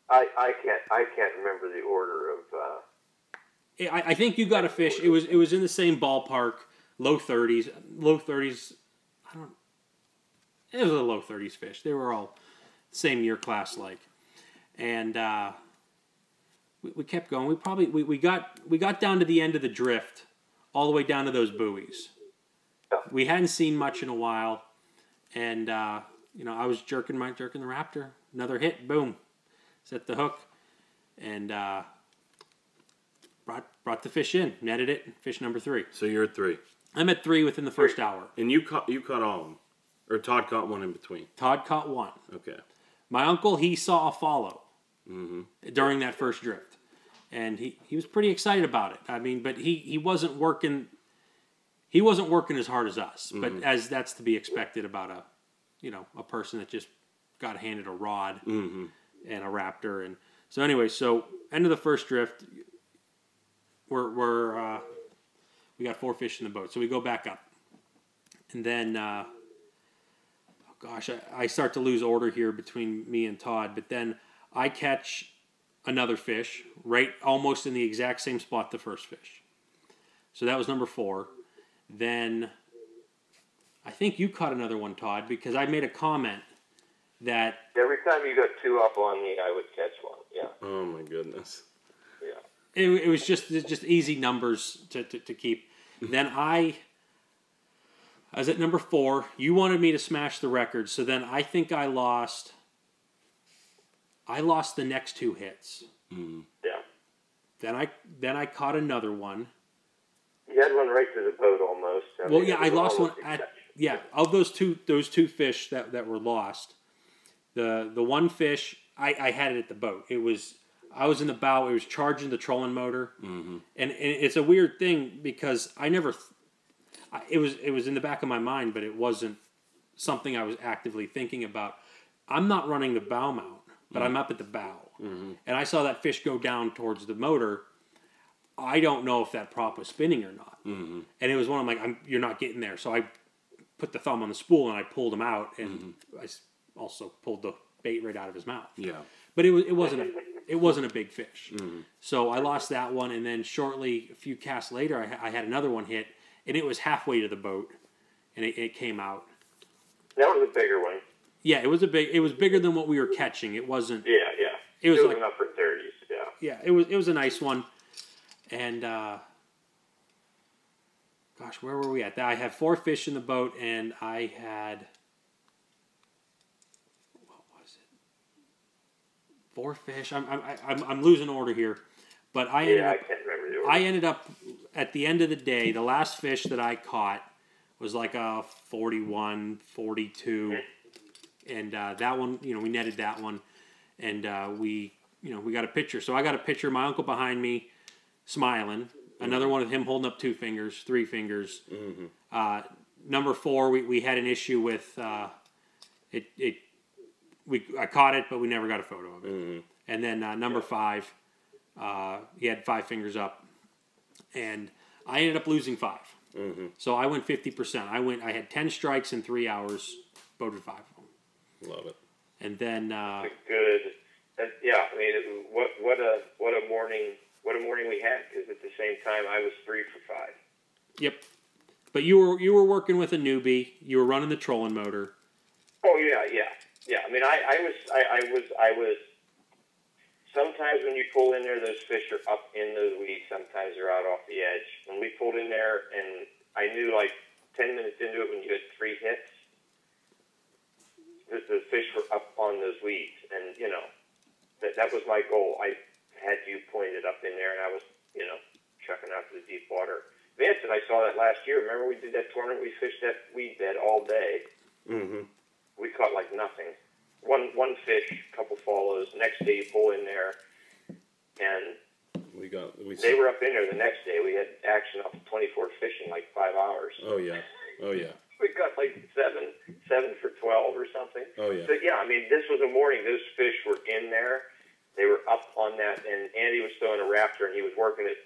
I, I can't I can't remember the order of. Uh, I, I think you got a fish. It was it was in the same ballpark, low thirties, low thirties. I don't. It was a low thirties fish. They were all same year class like, and uh, we, we kept going. We probably we, we got we got down to the end of the drift, all the way down to those buoys. Yeah. We hadn't seen much in a while, and uh, you know I was jerking my jerking the raptor. Another hit, boom, set the hook, and. Uh, brought brought the fish in, netted it, fish number three. So you're at three, I'm at three within the first hour. and you caught you caught all of them, or Todd caught one in between. Todd caught one. Okay. My uncle he saw a follow Mm-hmm. during that first drift, and he, he was pretty excited about it. I mean, but he, he wasn't working. He wasn't working as hard as us, but as that's to be expected about a, you know, a person that just got handed a rod Mm-hmm. and a raptor, and so anyway, so end of the first drift, we're we're uh, we got four fish in the boat, so we go back up, and then uh, gosh, I, I start to lose order here between me and Todd, but then I catch another fish right almost in the exact same spot the first fish, so that was number four. Then I think you caught another one, Todd, because I made a comment that every time you got two up on me, I would catch one. Yeah. Oh my goodness. Yeah. it, it was just it's just easy numbers to, to, to keep. then I, I was at number four. You wanted me to smash the record, so then I think I lost. I lost the next two hits. Yeah. Then I then I caught another one. You had one right to the boat almost. I Well, mean, yeah, I lost one yeah of those two those two fish that, that were lost. The the one fish I, I had it at the boat. It was I was in the bow. It was charging the trolling motor, mm-hmm. and, and it's a weird thing because I never. I, it was it was in the back of my mind, but it wasn't something I was actively thinking about. I'm not running the bow mount, but I'm mm. up at the bow, mm-hmm. and I saw that fish go down towards the motor. I don't know if that prop was spinning or not, mm-hmm. and it was one. I'm like, I'm, you're not getting there, so I put the thumb on the spool and I pulled him out, and mm-hmm. I also pulled the bait right out of his mouth Yeah. but it was it wasn't a it wasn't a big fish. Mm-hmm. So I lost that one, and then shortly a few casts later, I, I had another one hit, and it was halfway to the boat, and it, it came out. That was a bigger one. Yeah, it was a big. It was bigger than what we were catching. It wasn't. Yeah, yeah. It was it like- an upper thirties. Yeah. Yeah, it was. It was a nice one, and uh, gosh, where were we at? I had four fish in the boat, and I had what was it? Four fish. I'm I'm I'm, I'm losing order here, but I ended Yeah, I up can't remember the order. I ended up at the end of the day, the last fish that I caught was like a 41, 42. And uh, that one, you know, we netted that one. And uh, we, you know, we got a picture. So I got a picture of my uncle behind me smiling. Another one of him holding up two fingers, three fingers. Uh, number four, we, we had an issue with uh, it. It we I caught it, but we never got a photo of it. And then uh, number five, uh, he had five fingers up, and I ended up losing 5 So I went fifty percent. I went. I had ten strikes in three hours. Voted five of them, Love it. and then uh, good. And yeah, I mean, it, what what a what a morning what a morning we had because at the same time I was three for five. yep. But you were you were working with a newbie. You were running the trolling motor. Oh yeah, yeah, yeah. I mean, I, I was I, I was I was. Sometimes when you pull in there, those fish are up in those weeds. Sometimes they're out off the edge. When we pulled in there, and I knew like ten minutes into it, when you had three hits, the, the fish were up on those weeds, and you know that that was my goal. I had you pointed up in there, and I was you know chucking out to the deep water. Vincent, I saw that last year. Remember we did that tournament? We fished that weed bed all day. Mm-hmm. We caught like nothing. One one fish, couple follows. Next day you pull in there, and We got we. they were up in there the next day. We had action up to 24 fish in like five hours. Oh yeah. Oh yeah. We got like seven, seven for 12 or something. Oh yeah. So yeah, I mean, this was a morning. Those fish were in there. They were up on that, and Andy was throwing a raptor, and he was working it.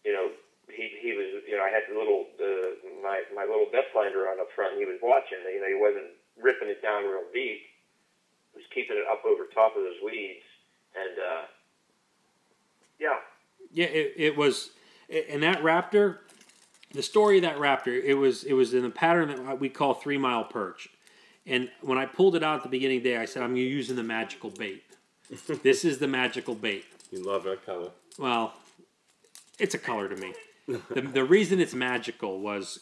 You know, he he was. You know, I had the little the my my little depth finder on up front, and he was watching. You know, he wasn't ripping it down real deep. He was keeping it up over top of those weeds, and uh, yeah, Yeah, it, it was, and that raptor, the story of that raptor, it was it was in the pattern that we call three mile perch, and when I pulled it out at the beginning of the day, I said I'm using the magical bait. this is the magical bait. You love that color. Well, it's a color to me. the, the reason it's magical was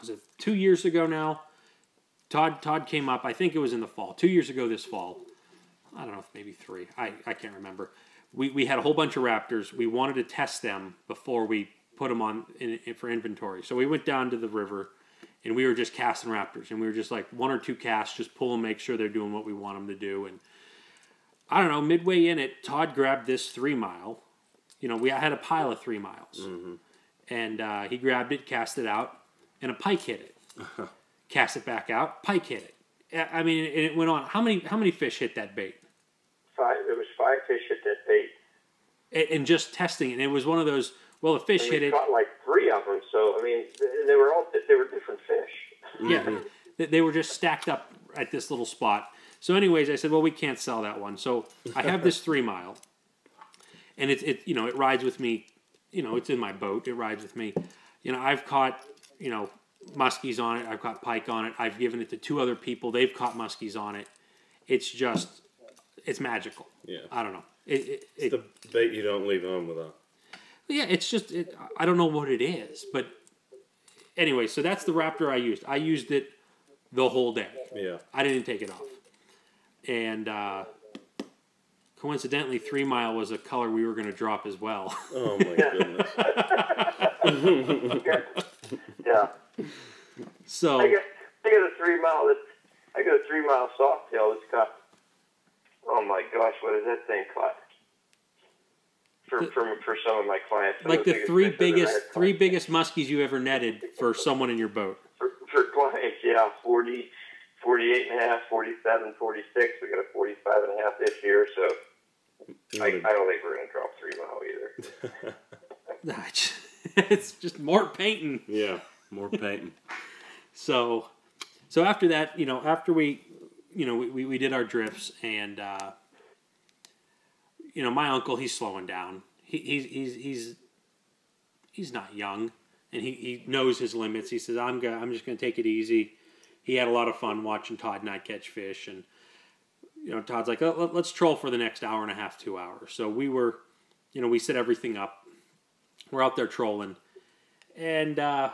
was it two years ago now? Todd Todd came up. I think it was in the fall. Two years ago this fall. I don't know if maybe three. I, I can't remember. We, we had a whole bunch of raptors. We wanted to test them before we put them on in, in, for inventory. So we went down to the river and we were just casting raptors and we were just like one or two casts, just pull them, make sure they're doing what we want them to do. And I don't know, midway in it, Todd grabbed this three mile. You know, we had a pile of three miles, and uh, he grabbed it, cast it out, and a pike hit it. cast it back out, pike hit it. I- mean, and it went on. How many how many fish hit that bait? five. There was five fish at that bait. And- just testing, it, and it was one of those. Well, the fish hit it. caught like three of them. So I mean, they were all they were different fish. Yeah, they- they were just stacked up at this little spot. So, anyways, I said, well, we can't sell that one. So I have this three mile, and it's it you know it rides with me. You know, it's in my boat. It rides with me. You know, I've caught you know muskies on it. I've caught pike on it. I've given it to two other people. They've caught muskies on it. It's just it's magical. Yeah. I don't know. It, it, it, The bait you don't leave home without. yeah, it's just it, I don't know what it is, but anyway, so that's the Raptor I used. I used it the whole day. Yeah. I didn't take it off. And uh, coincidentally, Three Mile was a color we were going to drop as well. Oh my goodness. Yeah. So I got I got a three mile. That's, I got a three mile soft tail. It's got oh my gosh, what is that thing caught? For, The- for, for some of my clients, some Like of the three fish I've ever biggest three biggest muskies you ever netted for someone in your boat. for, for clients, yeah, 40, 48 and a half, 47, 46. We got a 45 and a half this year, so I, I don't think we're going to drop three mile either. It's- it's just more painting. yeah, more painting. So, so after that, you know, after we, you know, we, we, we did our drifts and, uh, you know, my uncle, he's slowing down. He, he's, he's, he's, he's not young and he, he knows his limits. He says, I'm gonna, I'm just going to take it easy. He had a lot of fun watching Todd and I catch fish and, you know, Todd's like, "Oh, let- let's troll for the next hour and a half, two hours. So we were, you know, we set everything up. We're out there trolling. And, uh,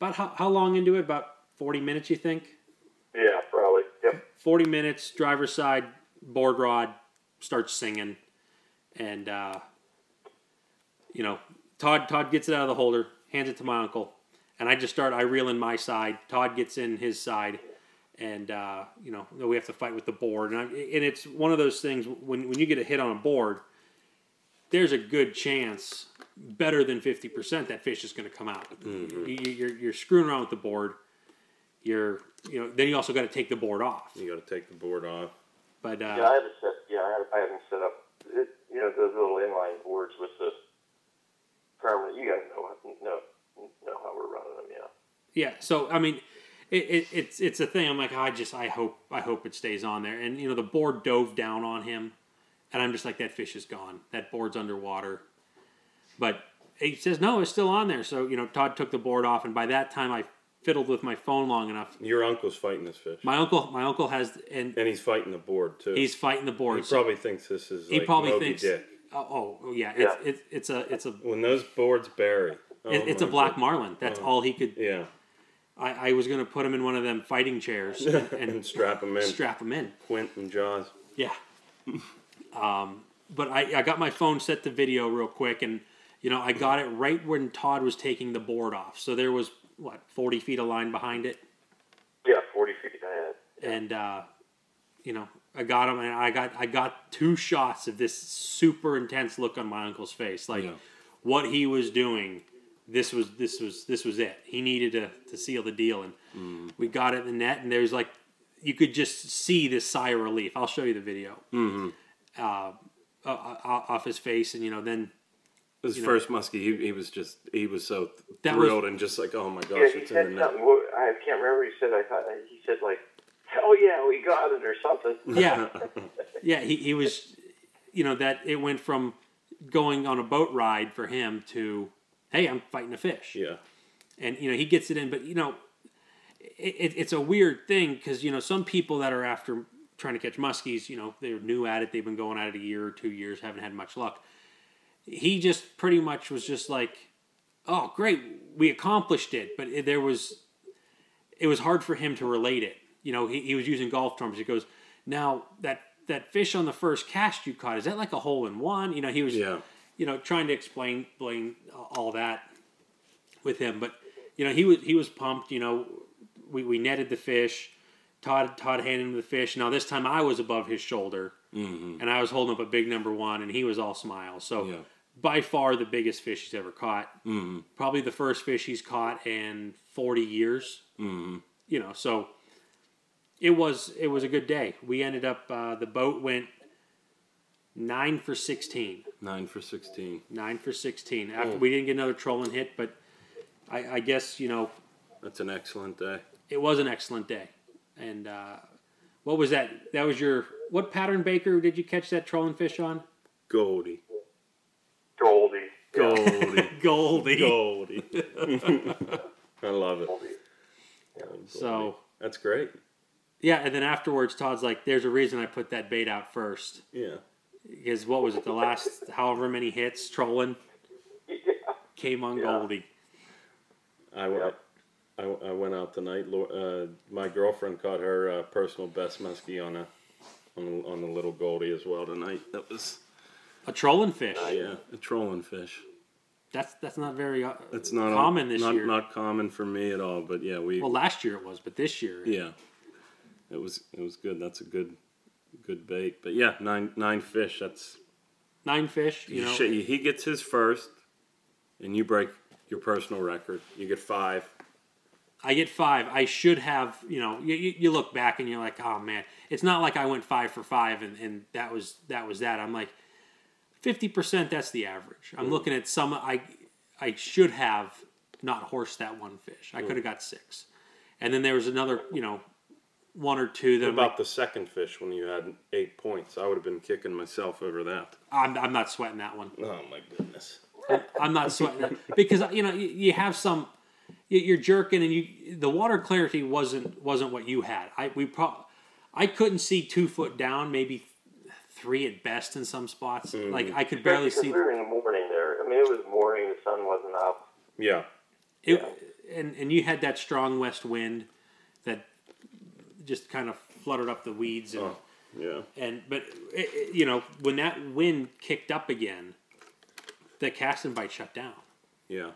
about how, how long into it? About 40 minutes, you think? Yeah, probably. Yep. 40 minutes, driver's side, board rod, starts singing. And, uh, you know, Todd, Todd gets it out of the holder, hands it to my uncle. And I just start, I reel in my side. Todd gets in his side. And, uh, you know, we have to fight with the board. And, I, and it's one of those things when, when you get a hit on a board, there's a good chance, better than 50%, that fish is going to come out. You, you're, you're screwing around with the board. You're, you know, then you also got to take the board off. You got to take the board off. But, uh, Yeah, I haven't set. Yeah, I haven't, I haven't set up. It, you know those little inline boards with the permanent. You guys know know know how we're running them. Yeah. Yeah, so I mean, it, it, it's it's a thing. I'm like, I just I hope I hope it stays on there. And you know, the board dove down on him, and I'm just like, that fish is gone. That board's underwater. But he says no, it's still on there. So you know, Todd took the board off, and by that time, I fiddled with my phone long enough. Your uncle's fighting this fish, My uncle, my uncle has, and and he's fighting the board too. he's fighting the he board. So probably thinks this is. he like probably Moby thinks, Dick. oh, oh, oh yeah, it's Yeah. It's, it's a it's a when those boards bury. oh it- it's a black God. marlin. That's oh. all he could. Yeah, I, I was gonna put him in one of them fighting chairs and, and and strap him in. strap him in. Quint and Jaws. Yeah. um, but I, I got my phone set to video real quick, and you know I got it right when Todd was taking the board off. So there was what forty feet of line behind it, Yeah, forty feet ahead. and uh, you know I got him, and I got I got two shots of this super intense look on my uncle's face, like Yeah. what he was doing. This was this was this was it. He needed to to seal the deal, and we got it in the net, and there's like you could just see this sigh of relief. I'll show you the video. Uh, uh, uh, off his face, and you know, then His You know- first muskie, he, he was just he was so That was- thrilled and just like, oh my Yeah, gosh, he it's in the net. something. I can't remember. He said. I thought he said like, "Hell yeah, we got it" or something. yeah, yeah, he, he was, you know, that it went from going on a boat ride for him to, hey, I'm fighting a fish, Yeah, and you know he gets it in, but you know, it, it, it's a weird thing because you know some people that are after trying to catch muskies, you know, they're new at it, they've been going at it a year or two years, haven't had much luck. He just pretty much was just like, oh great, we accomplished it, but it, there was, it was hard for him to relate it. You know, he, he was using golf terms. He goes, now that that fish on the first cast you caught, is that like a hole in one? You know, he was, Yeah. you know, trying to explain, explain all that with him. But you know, he was he was pumped. You know, we, we netted the fish. Todd Todd handed him the fish. Now this time I was above his shoulder, and I was holding up a big number one, and he was all smiles. So Yeah. by far the biggest fish he's ever caught. Mm-hmm. Probably the first fish he's caught in forty years. Mm-hmm. You know, so it was it was a good day. We ended up uh, the boat went nine for sixteen. nine for sixteen. Nine for sixteen. After Oh. we didn't get another trolling hit, but I, I guess you know That's an excellent day. it was an excellent day. And uh, what was that? That was your what pattern baker did you catch that trolling fish on? Goldie, Goldie. Goldie, Goldie. Goldie. I love it. Goldie. So That's great. yeah, and then afterwards, Todd's like, "There's a reason I put that bait out first Yeah. because what was it? The last however many hits trolling came on Yeah. Goldie. I, w- I, I went out tonight. Uh, my girlfriend caught her uh, personal best muskie on a on, on the little Goldie as well tonight. That was A trolling fish. yeah, a trolling fish. That's that's not very uh, It's not common this not, year. Not common for me at all. But yeah, we well, last year it was, but this year, yeah, it was it was good. That's a good good bait. But yeah, nine nine fish. That's Nine fish, you you know. sh- he gets his first, and you break your personal record. You get five. I get five. I should have, you know, you, you look back and you're like, oh man, it's not like I went five for five and, and that was that was that. I'm like, fifty percent. That's the average. I'm mm. looking at some. I I should have not horsed that one fish. I mm. could have got six, and then there was another, you know, one or two that What about like, the second fish when you had eight points? I would have been kicking myself over that. I'm, I'm not sweating that one. Oh my goodness. I'm not sweating it because you know you, you have some you're jerking and you the water clarity wasn't wasn't what you had. I we pro I couldn't see two foot down, maybe three at best in some spots. Mm. Like I could barely see we were in the morning there. I mean, it was morning. The sun wasn't up. Yeah. it, and and you had that strong west wind that just kind of fluttered up the weeds and Oh, yeah. and but it, it- you know when that wind kicked up again, the casting bite shut down. Yeah.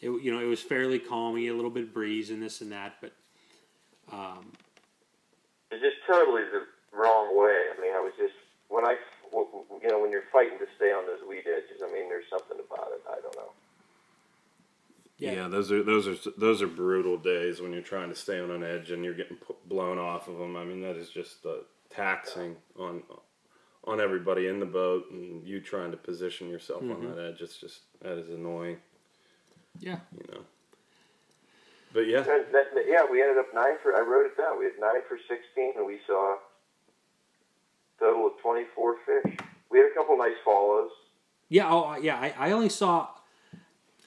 It, you know, it was fairly calm. You had a little bit of breeze and this and that, but It's just totally the wrong way. I mean, I was just when I, you know, when you're fighting to stay on those weed edges. I mean, there's something about it. I don't know. Yeah. yeah, Those are those are those are brutal days when you're trying to stay on an edge and you're getting pu- blown off of them. I mean, that is just uh, taxing on on everybody in the boat and you trying to position yourself on that edge. It's just that is annoying, yeah, you know. But yeah, And that, that- yeah, we ended up nine for. I wrote it down. We had nine for sixteen, and we saw a total of twenty-four fish. We had a couple nice follows. yeah. Oh, yeah. I, I only saw.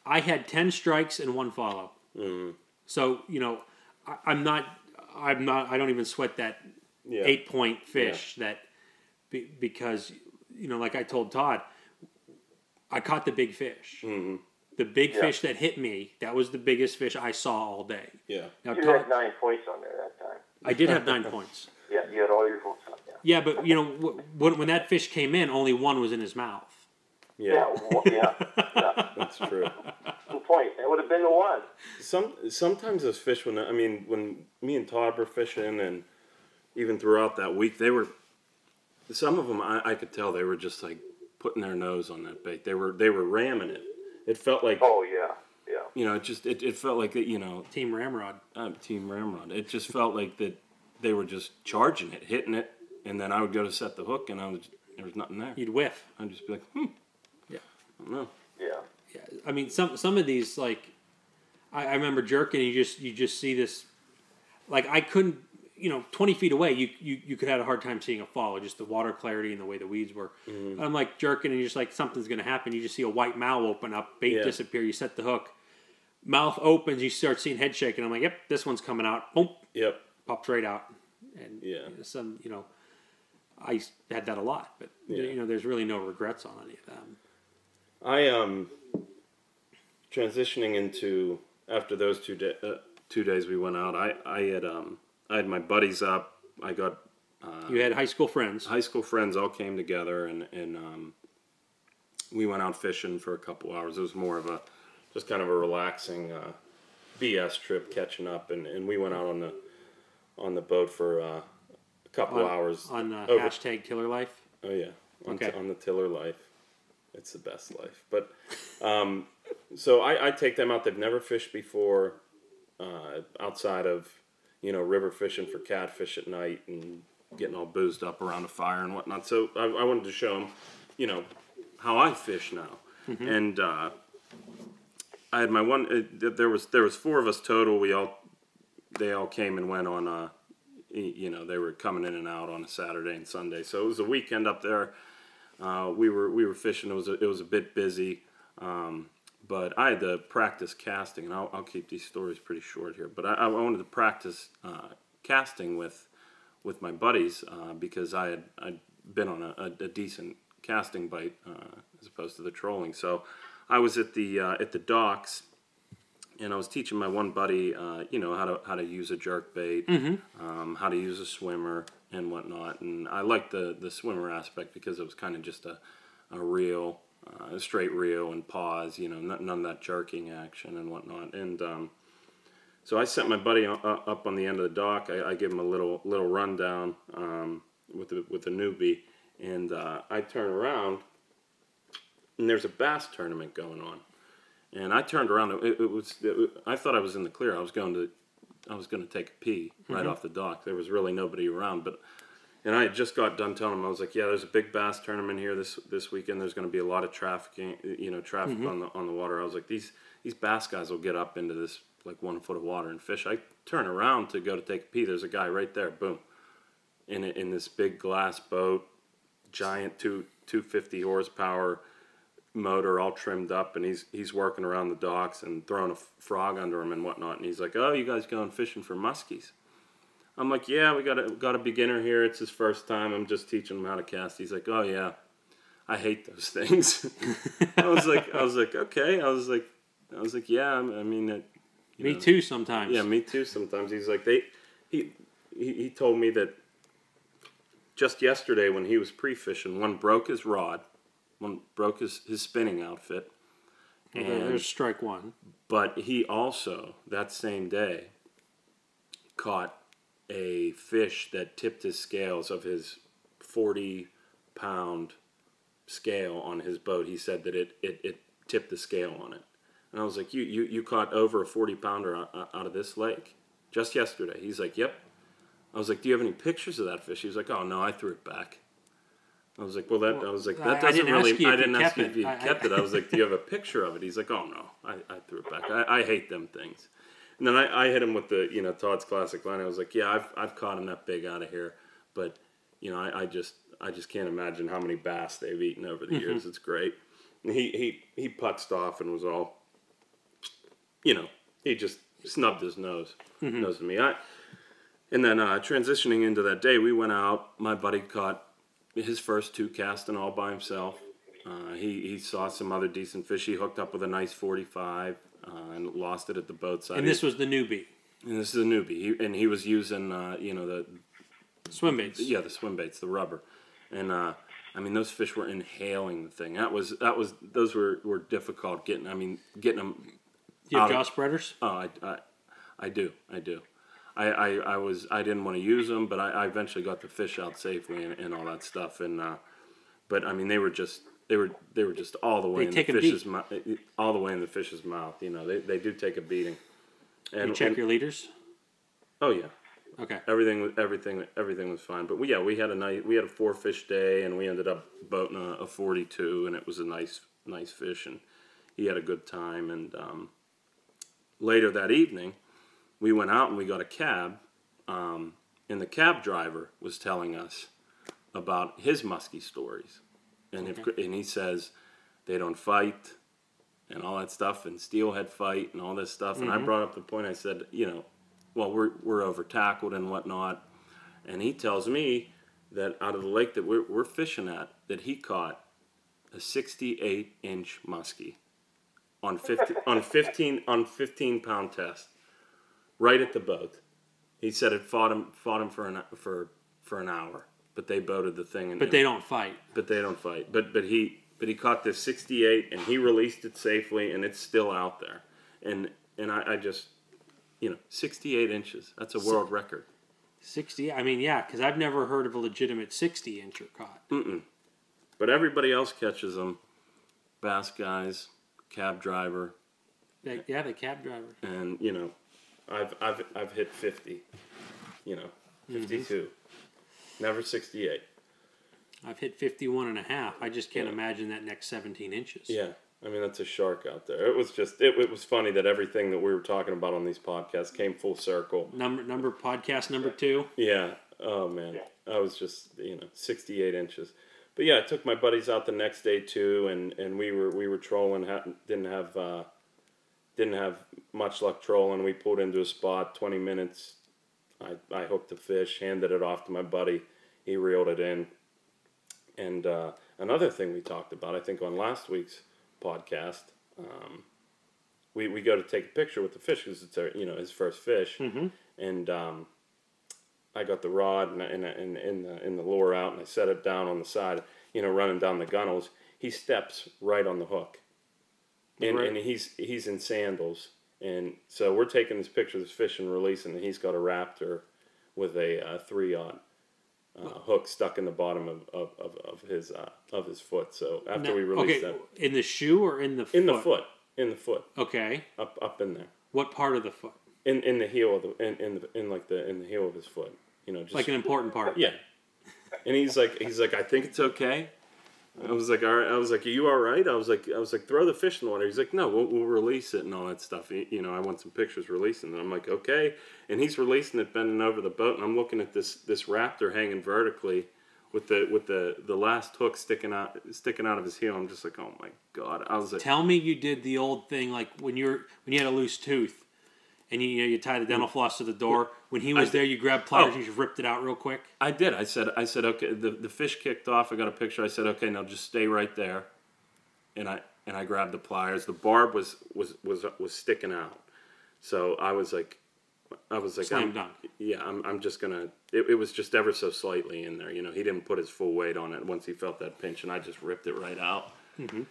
I had ten strikes and one follow. mm, So you know, I, I'm not. I'm not. I don't even sweat that yeah, eight point fish that be, because you know, like I told Todd, I caught the big fish. hmm The big Yeah. fish that hit me. That was the biggest fish I saw all day. yeah, Now, You Todd, had nine points on there that time. I did have nine points. Yeah, you had all your hooks on. Yeah. Yeah, but you know, when when that fish came in, only one was in his mouth. Yeah, yeah. yeah, yeah. That's true. Good point. That would have been the one. Some sometimes those fish when I mean when me and Todd were fishing and even throughout that week they were some of them I, I could tell they were just like putting their nose on that bait. They were they were ramming it. It felt like Oh yeah, yeah. you know it just it, it felt like that you know Team Ramrod. uh, Team Ramrod. It just felt like that they were just charging it, hitting it, and then I would go to set the hook and I was there was nothing there. You'd whiff. I'd just be like hmm Yeah. I don't know Yeah. Yeah, I mean, some some of these like, I, I remember jerking. You just you just see this, like I couldn't, you know, twenty feet away, you you you could have a hard time seeing a follow, just the water clarity and the way the weeds were. I'm like jerking, and you're just like something's gonna happen. You just see a white mouth open up, bait Yeah. disappear. You set the hook, mouth opens, you start seeing head shaking. I'm like, yep, this one's coming out. Boom, yep pops right out, and Yeah. some you know, I had that a lot, but Yeah. you know, there's really no regrets on any of them. I um transitioning into after those two uh, two days we went out. I I had um I had my buddies up. I got You had high school friends. high school friends all came together and and um we went out fishing for a couple hours. It was more of a just kind of a relaxing uh, BS trip, catching up, and, and we went out on the on the boat for uh, a couple on, hours on uh, hashtag Killer Life. Oh yeah, on, Okay. on the tiller life, it's the best life. But um, so I, I take them out. They've never fished before, uh, outside of you know river fishing for catfish at night and getting all boozed up around a fire and whatnot. So I, I wanted to show them, you know, how I fish now, and uh, I had my one. Uh, there was there was four of us total. We all they all came and went on. Uh, you know, they were coming in and out on a Saturday and Sunday. So it was a weekend up there. Uh, we were we were fishing. It was a, it was a bit busy, um, but I had to practice casting, and I'll, I'll keep these stories pretty short here. But I, I wanted to practice uh, casting with with my buddies uh, because I had I'd been on a, a, a decent casting bite uh, as opposed to the trolling. So I was at the uh, at the docks and I was teaching my one buddy, uh, you know, how to how to use a jerk bait, um, how to use a swimmer and whatnot. And I liked the the swimmer aspect because it was kind of just a a reel, uh, straight reel and pause, you know, none, none of that jerking action and whatnot. And um, so I sent my buddy up on the end of the dock. I, I give him a little little rundown. Um, with the with the newbie, and uh, I turn around, and there's a bass tournament going on, and I turned around. It, it was it, I thought I was in the clear. I was going to I was going to take a pee right off the dock. There was really nobody around, but and I just got done telling him I was like, yeah, there's a big bass tournament here this this weekend. There's going to be a lot of trafficking, you know, traffic mm-hmm. on the on the water. I was like, these these bass guys will get up into this like one foot of water and fish. I turn around to go to take a pee. There's a guy right there. Boom, in in this big glass boat, giant two two fifty horsepower motor all trimmed up and he's he's working around the docks and throwing a f- frog under him and whatnot and he's like oh you guys going fishing for muskies i'm like yeah we got a got a beginner here it's his first time i'm just teaching him how to cast he's like oh yeah i hate those things i was like i was like okay i was like i was like yeah i mean Me know. too. Sometimes. Yeah, me too. Sometimes he's like they. He he, he told me that just yesterday when he was pre-fishing, one broke his rod, one broke his, his spinning outfit, Well, and there's strike one. but he also that same day caught a fish that tipped his scales of his forty pound scale on his boat. He said that it it, it tipped the scale on it. And I was like, you, you, you caught over a 40 pounder out, out of this lake just yesterday. He's like, yep. I was like, do you have any pictures of that fish? He was like, oh no, I threw it back. I was like, well, that I was like, that doesn't didn't ask really. you I if you didn't ask kept you if you I- I- kept it. I was like, do you have a picture of it? He's like, oh no, I, I threw it back. I, I hate them things. And then I, I hit him with the you know Todd's classic line. I was like, yeah, I've I've caught him that big out of here, but you know I, I just I just can't imagine how many bass they've eaten over the years. It's great. And he he he putzed off and was all, you know, he just snubbed his nose nose at me. I and then uh, transitioning into that day, we went out. My buddy caught his first two casting all by himself. Uh, he, he saw some other decent fish. He hooked up with a nice 45 uh, and lost it at the boat side. And this was the newbie. And this is a newbie. He, and he was using, uh, you know, the Swim baits. yeah the swim baits, the rubber, and uh, I mean those fish were inhaling the thing. That was that was those were, were difficult getting. I mean getting them. You have jaw spreaders? Oh, I, I, I do, I do. I, I, I was I didn't want to use them, but I, I eventually got the fish out safely and, and all that stuff. And uh, but I mean they were just they were they were just all the way They in take the fish's mouth, all the way in the fish's mouth. You know they, they do take a beating. And, You check and- your leaders? oh yeah, Okay. everything was everything everything was fine. But we, yeah, we had a night we had a four fish day, and we ended up boating a, a forty two, and it was a nice nice fish, and he had a good time. And um, later that evening, we went out and we got a cab, um, and the cab driver was telling us about his muskie stories, and if and he says they don't fight. And all that stuff, and steelhead fight, and all this stuff. And I mm-hmm. brought up the point. I said, you know, well, we're, we're over tackled and whatnot. And he tells me that out of the lake that we're, we're fishing at, that he caught a 68 inch muskie on 50, on 15 on 15 pound test, right at the boat. He said it fought him fought him for an for for an hour, but they boated the thing. And But they don't fight. but they don't fight. But but he but he caught this 68 and he released it safely and it's still out there. And and I, I just you know 68 inches. That's a world record. 60. I mean, yeah, because I've never heard of a legitimate 60 incher caught. But everybody else catches them. Bass guys, cab driver, They- yeah, the cab driver. and you know, I've I've I've hit 50. You know, mm-hmm. 52. Never 68. I've hit 51 and a half. I just can't imagine that next 17 inches. Yeah. I mean that's a shark out there. It was just it, it was funny that everything that we were talking about on these podcasts came full circle. Number number podcast number two. Yeah. Oh man, I was just you know 68 inches. But yeah, I took my buddies out the next day too, and, and we were we were trolling. Didn't have uh, didn't have much luck trolling. We pulled into a spot. 20 minutes. I I hooked a fish, handed it off to my buddy. He reeled it in. And uh, another thing we talked about, I think, on last week's podcast, um, we, we go to take a picture with the fish because it's our, you know his first fish, and um, I got the rod and and and in the in the lure out, and I set it down on the side, you know, running down the gunnels. He steps right on the hook, and Right. and he's he's in sandals, and so we're taking this picture of this fish and releasing, and he's got a raptor with a uh, three odd. uh, hook stuck in the bottom of, of, of, of his uh, of his foot. So after No- we released okay, that, in the shoe or in the in foot? the foot, in the foot, Okay. up up in there, What part of the foot? in in the heel of the in in, the, in like the in the heel of his foot. You know, just Like an important part. yeah. And he's like, he's like, I think it's okay. I was like, all right. I was like, are you all right? I was like, I was like, throw the fish in the water. He's like, no, we'll, we'll release it and all that stuff. You know, I want some pictures releasing it. I'm like, okay. And he's releasing it, bending over the boat, and I'm looking at this this raptor hanging vertically, with the with the the last hook sticking out sticking out of his heel. I'm just like, oh my god. I was like, Tell me you did the old thing like when you're when you had a loose tooth, and you, you know you tie the dental floss to the door. When he was I- there, you grabbed pliers Oh. and you just ripped it out real quick. I did. I said, I said, okay. The, the fish kicked off. I got a picture. I said, okay, now just stay right there. And I and I grabbed the pliers. The barb was was was was sticking out. So I was like, I was like, Slam I'm- dunk. Yeah, I'm, I'm just gonna. It, it was just ever so slightly in there. You know, he didn't put his full weight on it once he felt that pinch, and I just ripped it right out. Mm-hmm.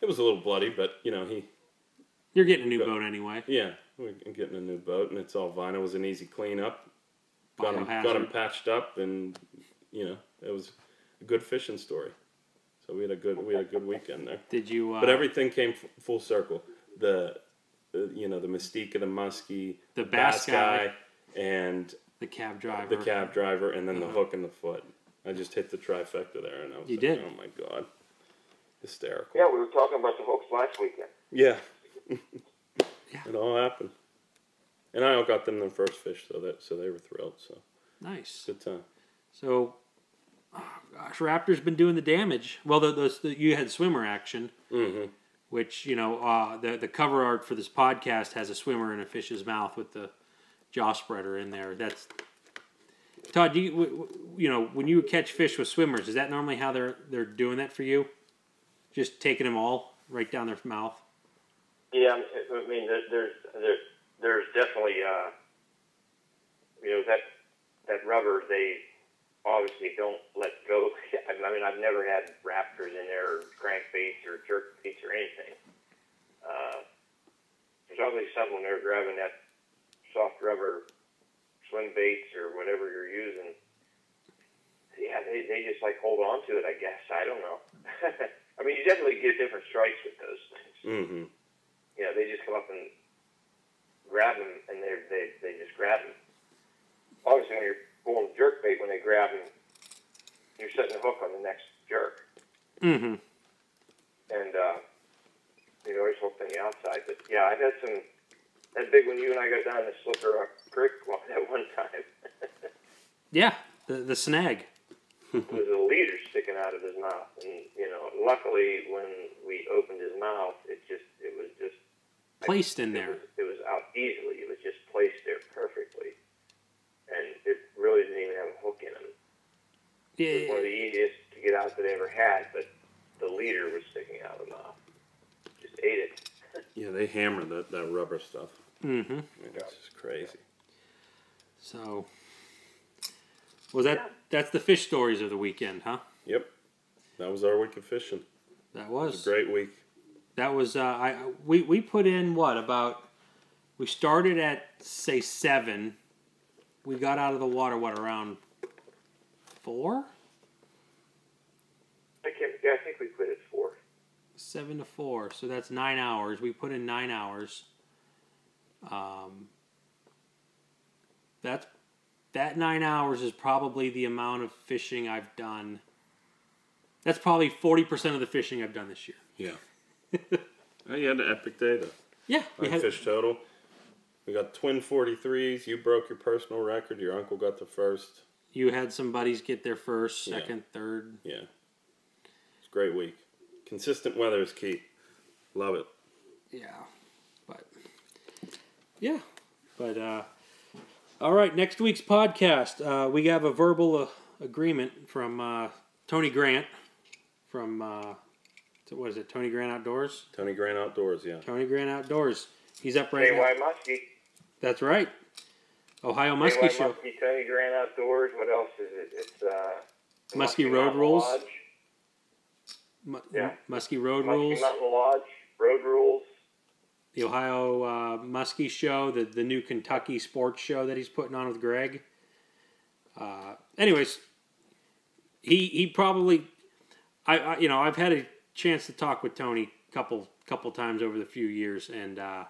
It was a little bloody, but you know he. You're getting a new boat anyway. Yeah, we're getting a new boat, and it's all vinyl. It was an easy cleanup. Got him, got Biohazard. him patched up, and you know it was a good fishing story. So we had a good we had a good weekend there. Did you? Uh, But everything came f- full circle. The, the you know the mystique of the muskie, The bass guy. and the cab driver. the cab driver, and then the Uh-huh. hook in the foot. I just hit the trifecta there, and I was You like, did. oh my god, hysterical. Yeah, we were talking about the hooks last weekend. Yeah. Yeah. It all happened. And I got them their first fish, so that so they were thrilled. So Nice. good time. So, oh gosh, Raptor's been doing the damage. Well, the, those the, you had swimmer action, Mm-hmm. which you know uh, the the cover art for this podcast has a swimmer in a fish's mouth with the jaw spreader in there. That's Todd. Do you you know when you catch fish with swimmers? Is that normally how they're they're doing that for you? Just taking them all right down their mouth. Yeah, I mean, there's there's there's definitely uh, you know that that rubber they obviously don't let go. I mean, I've never had raptors in there, or crankbaits, or jerkbaits, or anything. Uh, there's obviously something they're grabbing that soft rubber swim baits or whatever you're using. Yeah, they, they just like hold on to it. I guess I don't know. I mean, you definitely get different strikes with those things Mm-hmm. You know, they just come up and grab them, and they they they just grab them. Obviously, when you're pulling jerk bait, when they grab them, you're setting the hook on the next jerk, Mm-hmm. and uh, you always hooked on the outside. But yeah, I've had some. That big one you and I got down the Slippery Rock Creek one that one time. Yeah, the the snag. Was a leader sticking out of his mouth, and you know, luckily when we opened his mouth, it just it was just Placed in It there. was, it was out easily. It was just placed there perfectly, and it really didn't even have a hook in him. It was one of the easiest to get out that I ever had, but the leader was sticking out of the mouth. Just ate it. Yeah, they hammer that, that rubber stuff. Mm-hmm. I mean, it's just crazy. So, was that that's the fish stories of the weekend, huh? Yep. That was our week of fishing. That It was was a great week. That was uh, I we we put in what about we started at say seven. We got out of the water what around four, I can't. Yeah, I think we put it four. seven to four. So that's nine hours. We put in nine hours. Um, that's that nine hours is probably the amount of fishing I've done. That's probably forty percent of the fishing I've done this year. Yeah. oh, you had an epic day though. Yeah, we Nine had, fish total. We got twin 43s. You broke your personal record. Your uncle got the first. you had some buddies get their first, Yeah. second, third. Yeah. It's a great week. Consistent weather is key. Love it. Yeah, but yeah, but uh, all right. Next week's podcast, uh, we have a verbal uh, agreement from uh, Tony Grant from uh, what is it? Tony Grant Outdoors. Tony Grant Outdoors, yeah. Tony Grant Outdoors. He's up right now. KY Muskie. That's right. Ohio KY Muskie Show. Muskie, Tony Grant Outdoors. What else is it? It's uh, Muskie Road Mountain Rules. Lodge. Mu- Yeah. Muskie Road Muskie Rules. Mountain Lodge. Road Rules. the Ohio uh, Muskie Show, the the new Kentucky sports show that he's putting on with Greg. Uh, anyways, he he probably, I, I you know I've had a chance to talk with Tony a couple couple times over the few years, and uh,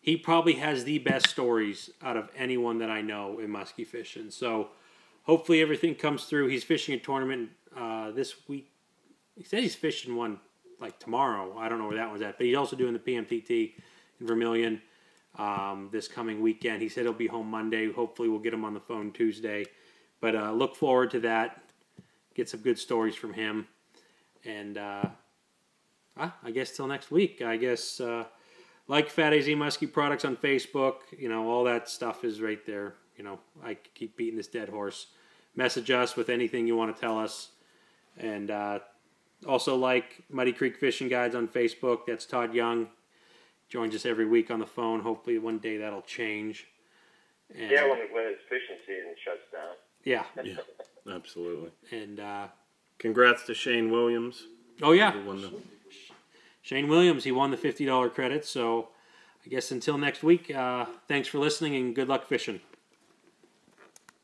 he probably has the best stories out of anyone that I know in muskie fishing. So hopefully everything comes through. He's fishing a tournament uh, this week. He said he's fishing one like tomorrow. I don't know where that one's at, but he's also doing the PMTT in Vermilion um, this coming weekend. He said he'll be home Monday. Hopefully, we'll get him on the phone Tuesday. But uh, look forward to that. Get some good stories from him. And uh, ah, I guess till next week. I guess uh, like Fat AZ Muskie products on Facebook. You know, all that stuff is right there. You know, I keep beating this dead horse. Message us with anything you want to tell us. And uh, also like Muddy Creek Fishing Guides on Facebook. That's Todd Young. Joins us every week on the phone. Hopefully one day that'll change. And, Yeah, when, when his fishing season shuts down. yeah. Yeah, absolutely. And uh, Congrats to Shane Williams. oh yeah, the Shane Williams. He won the fifty dollar credit. So I guess until next week. Uh, thanks for listening and good luck fishing.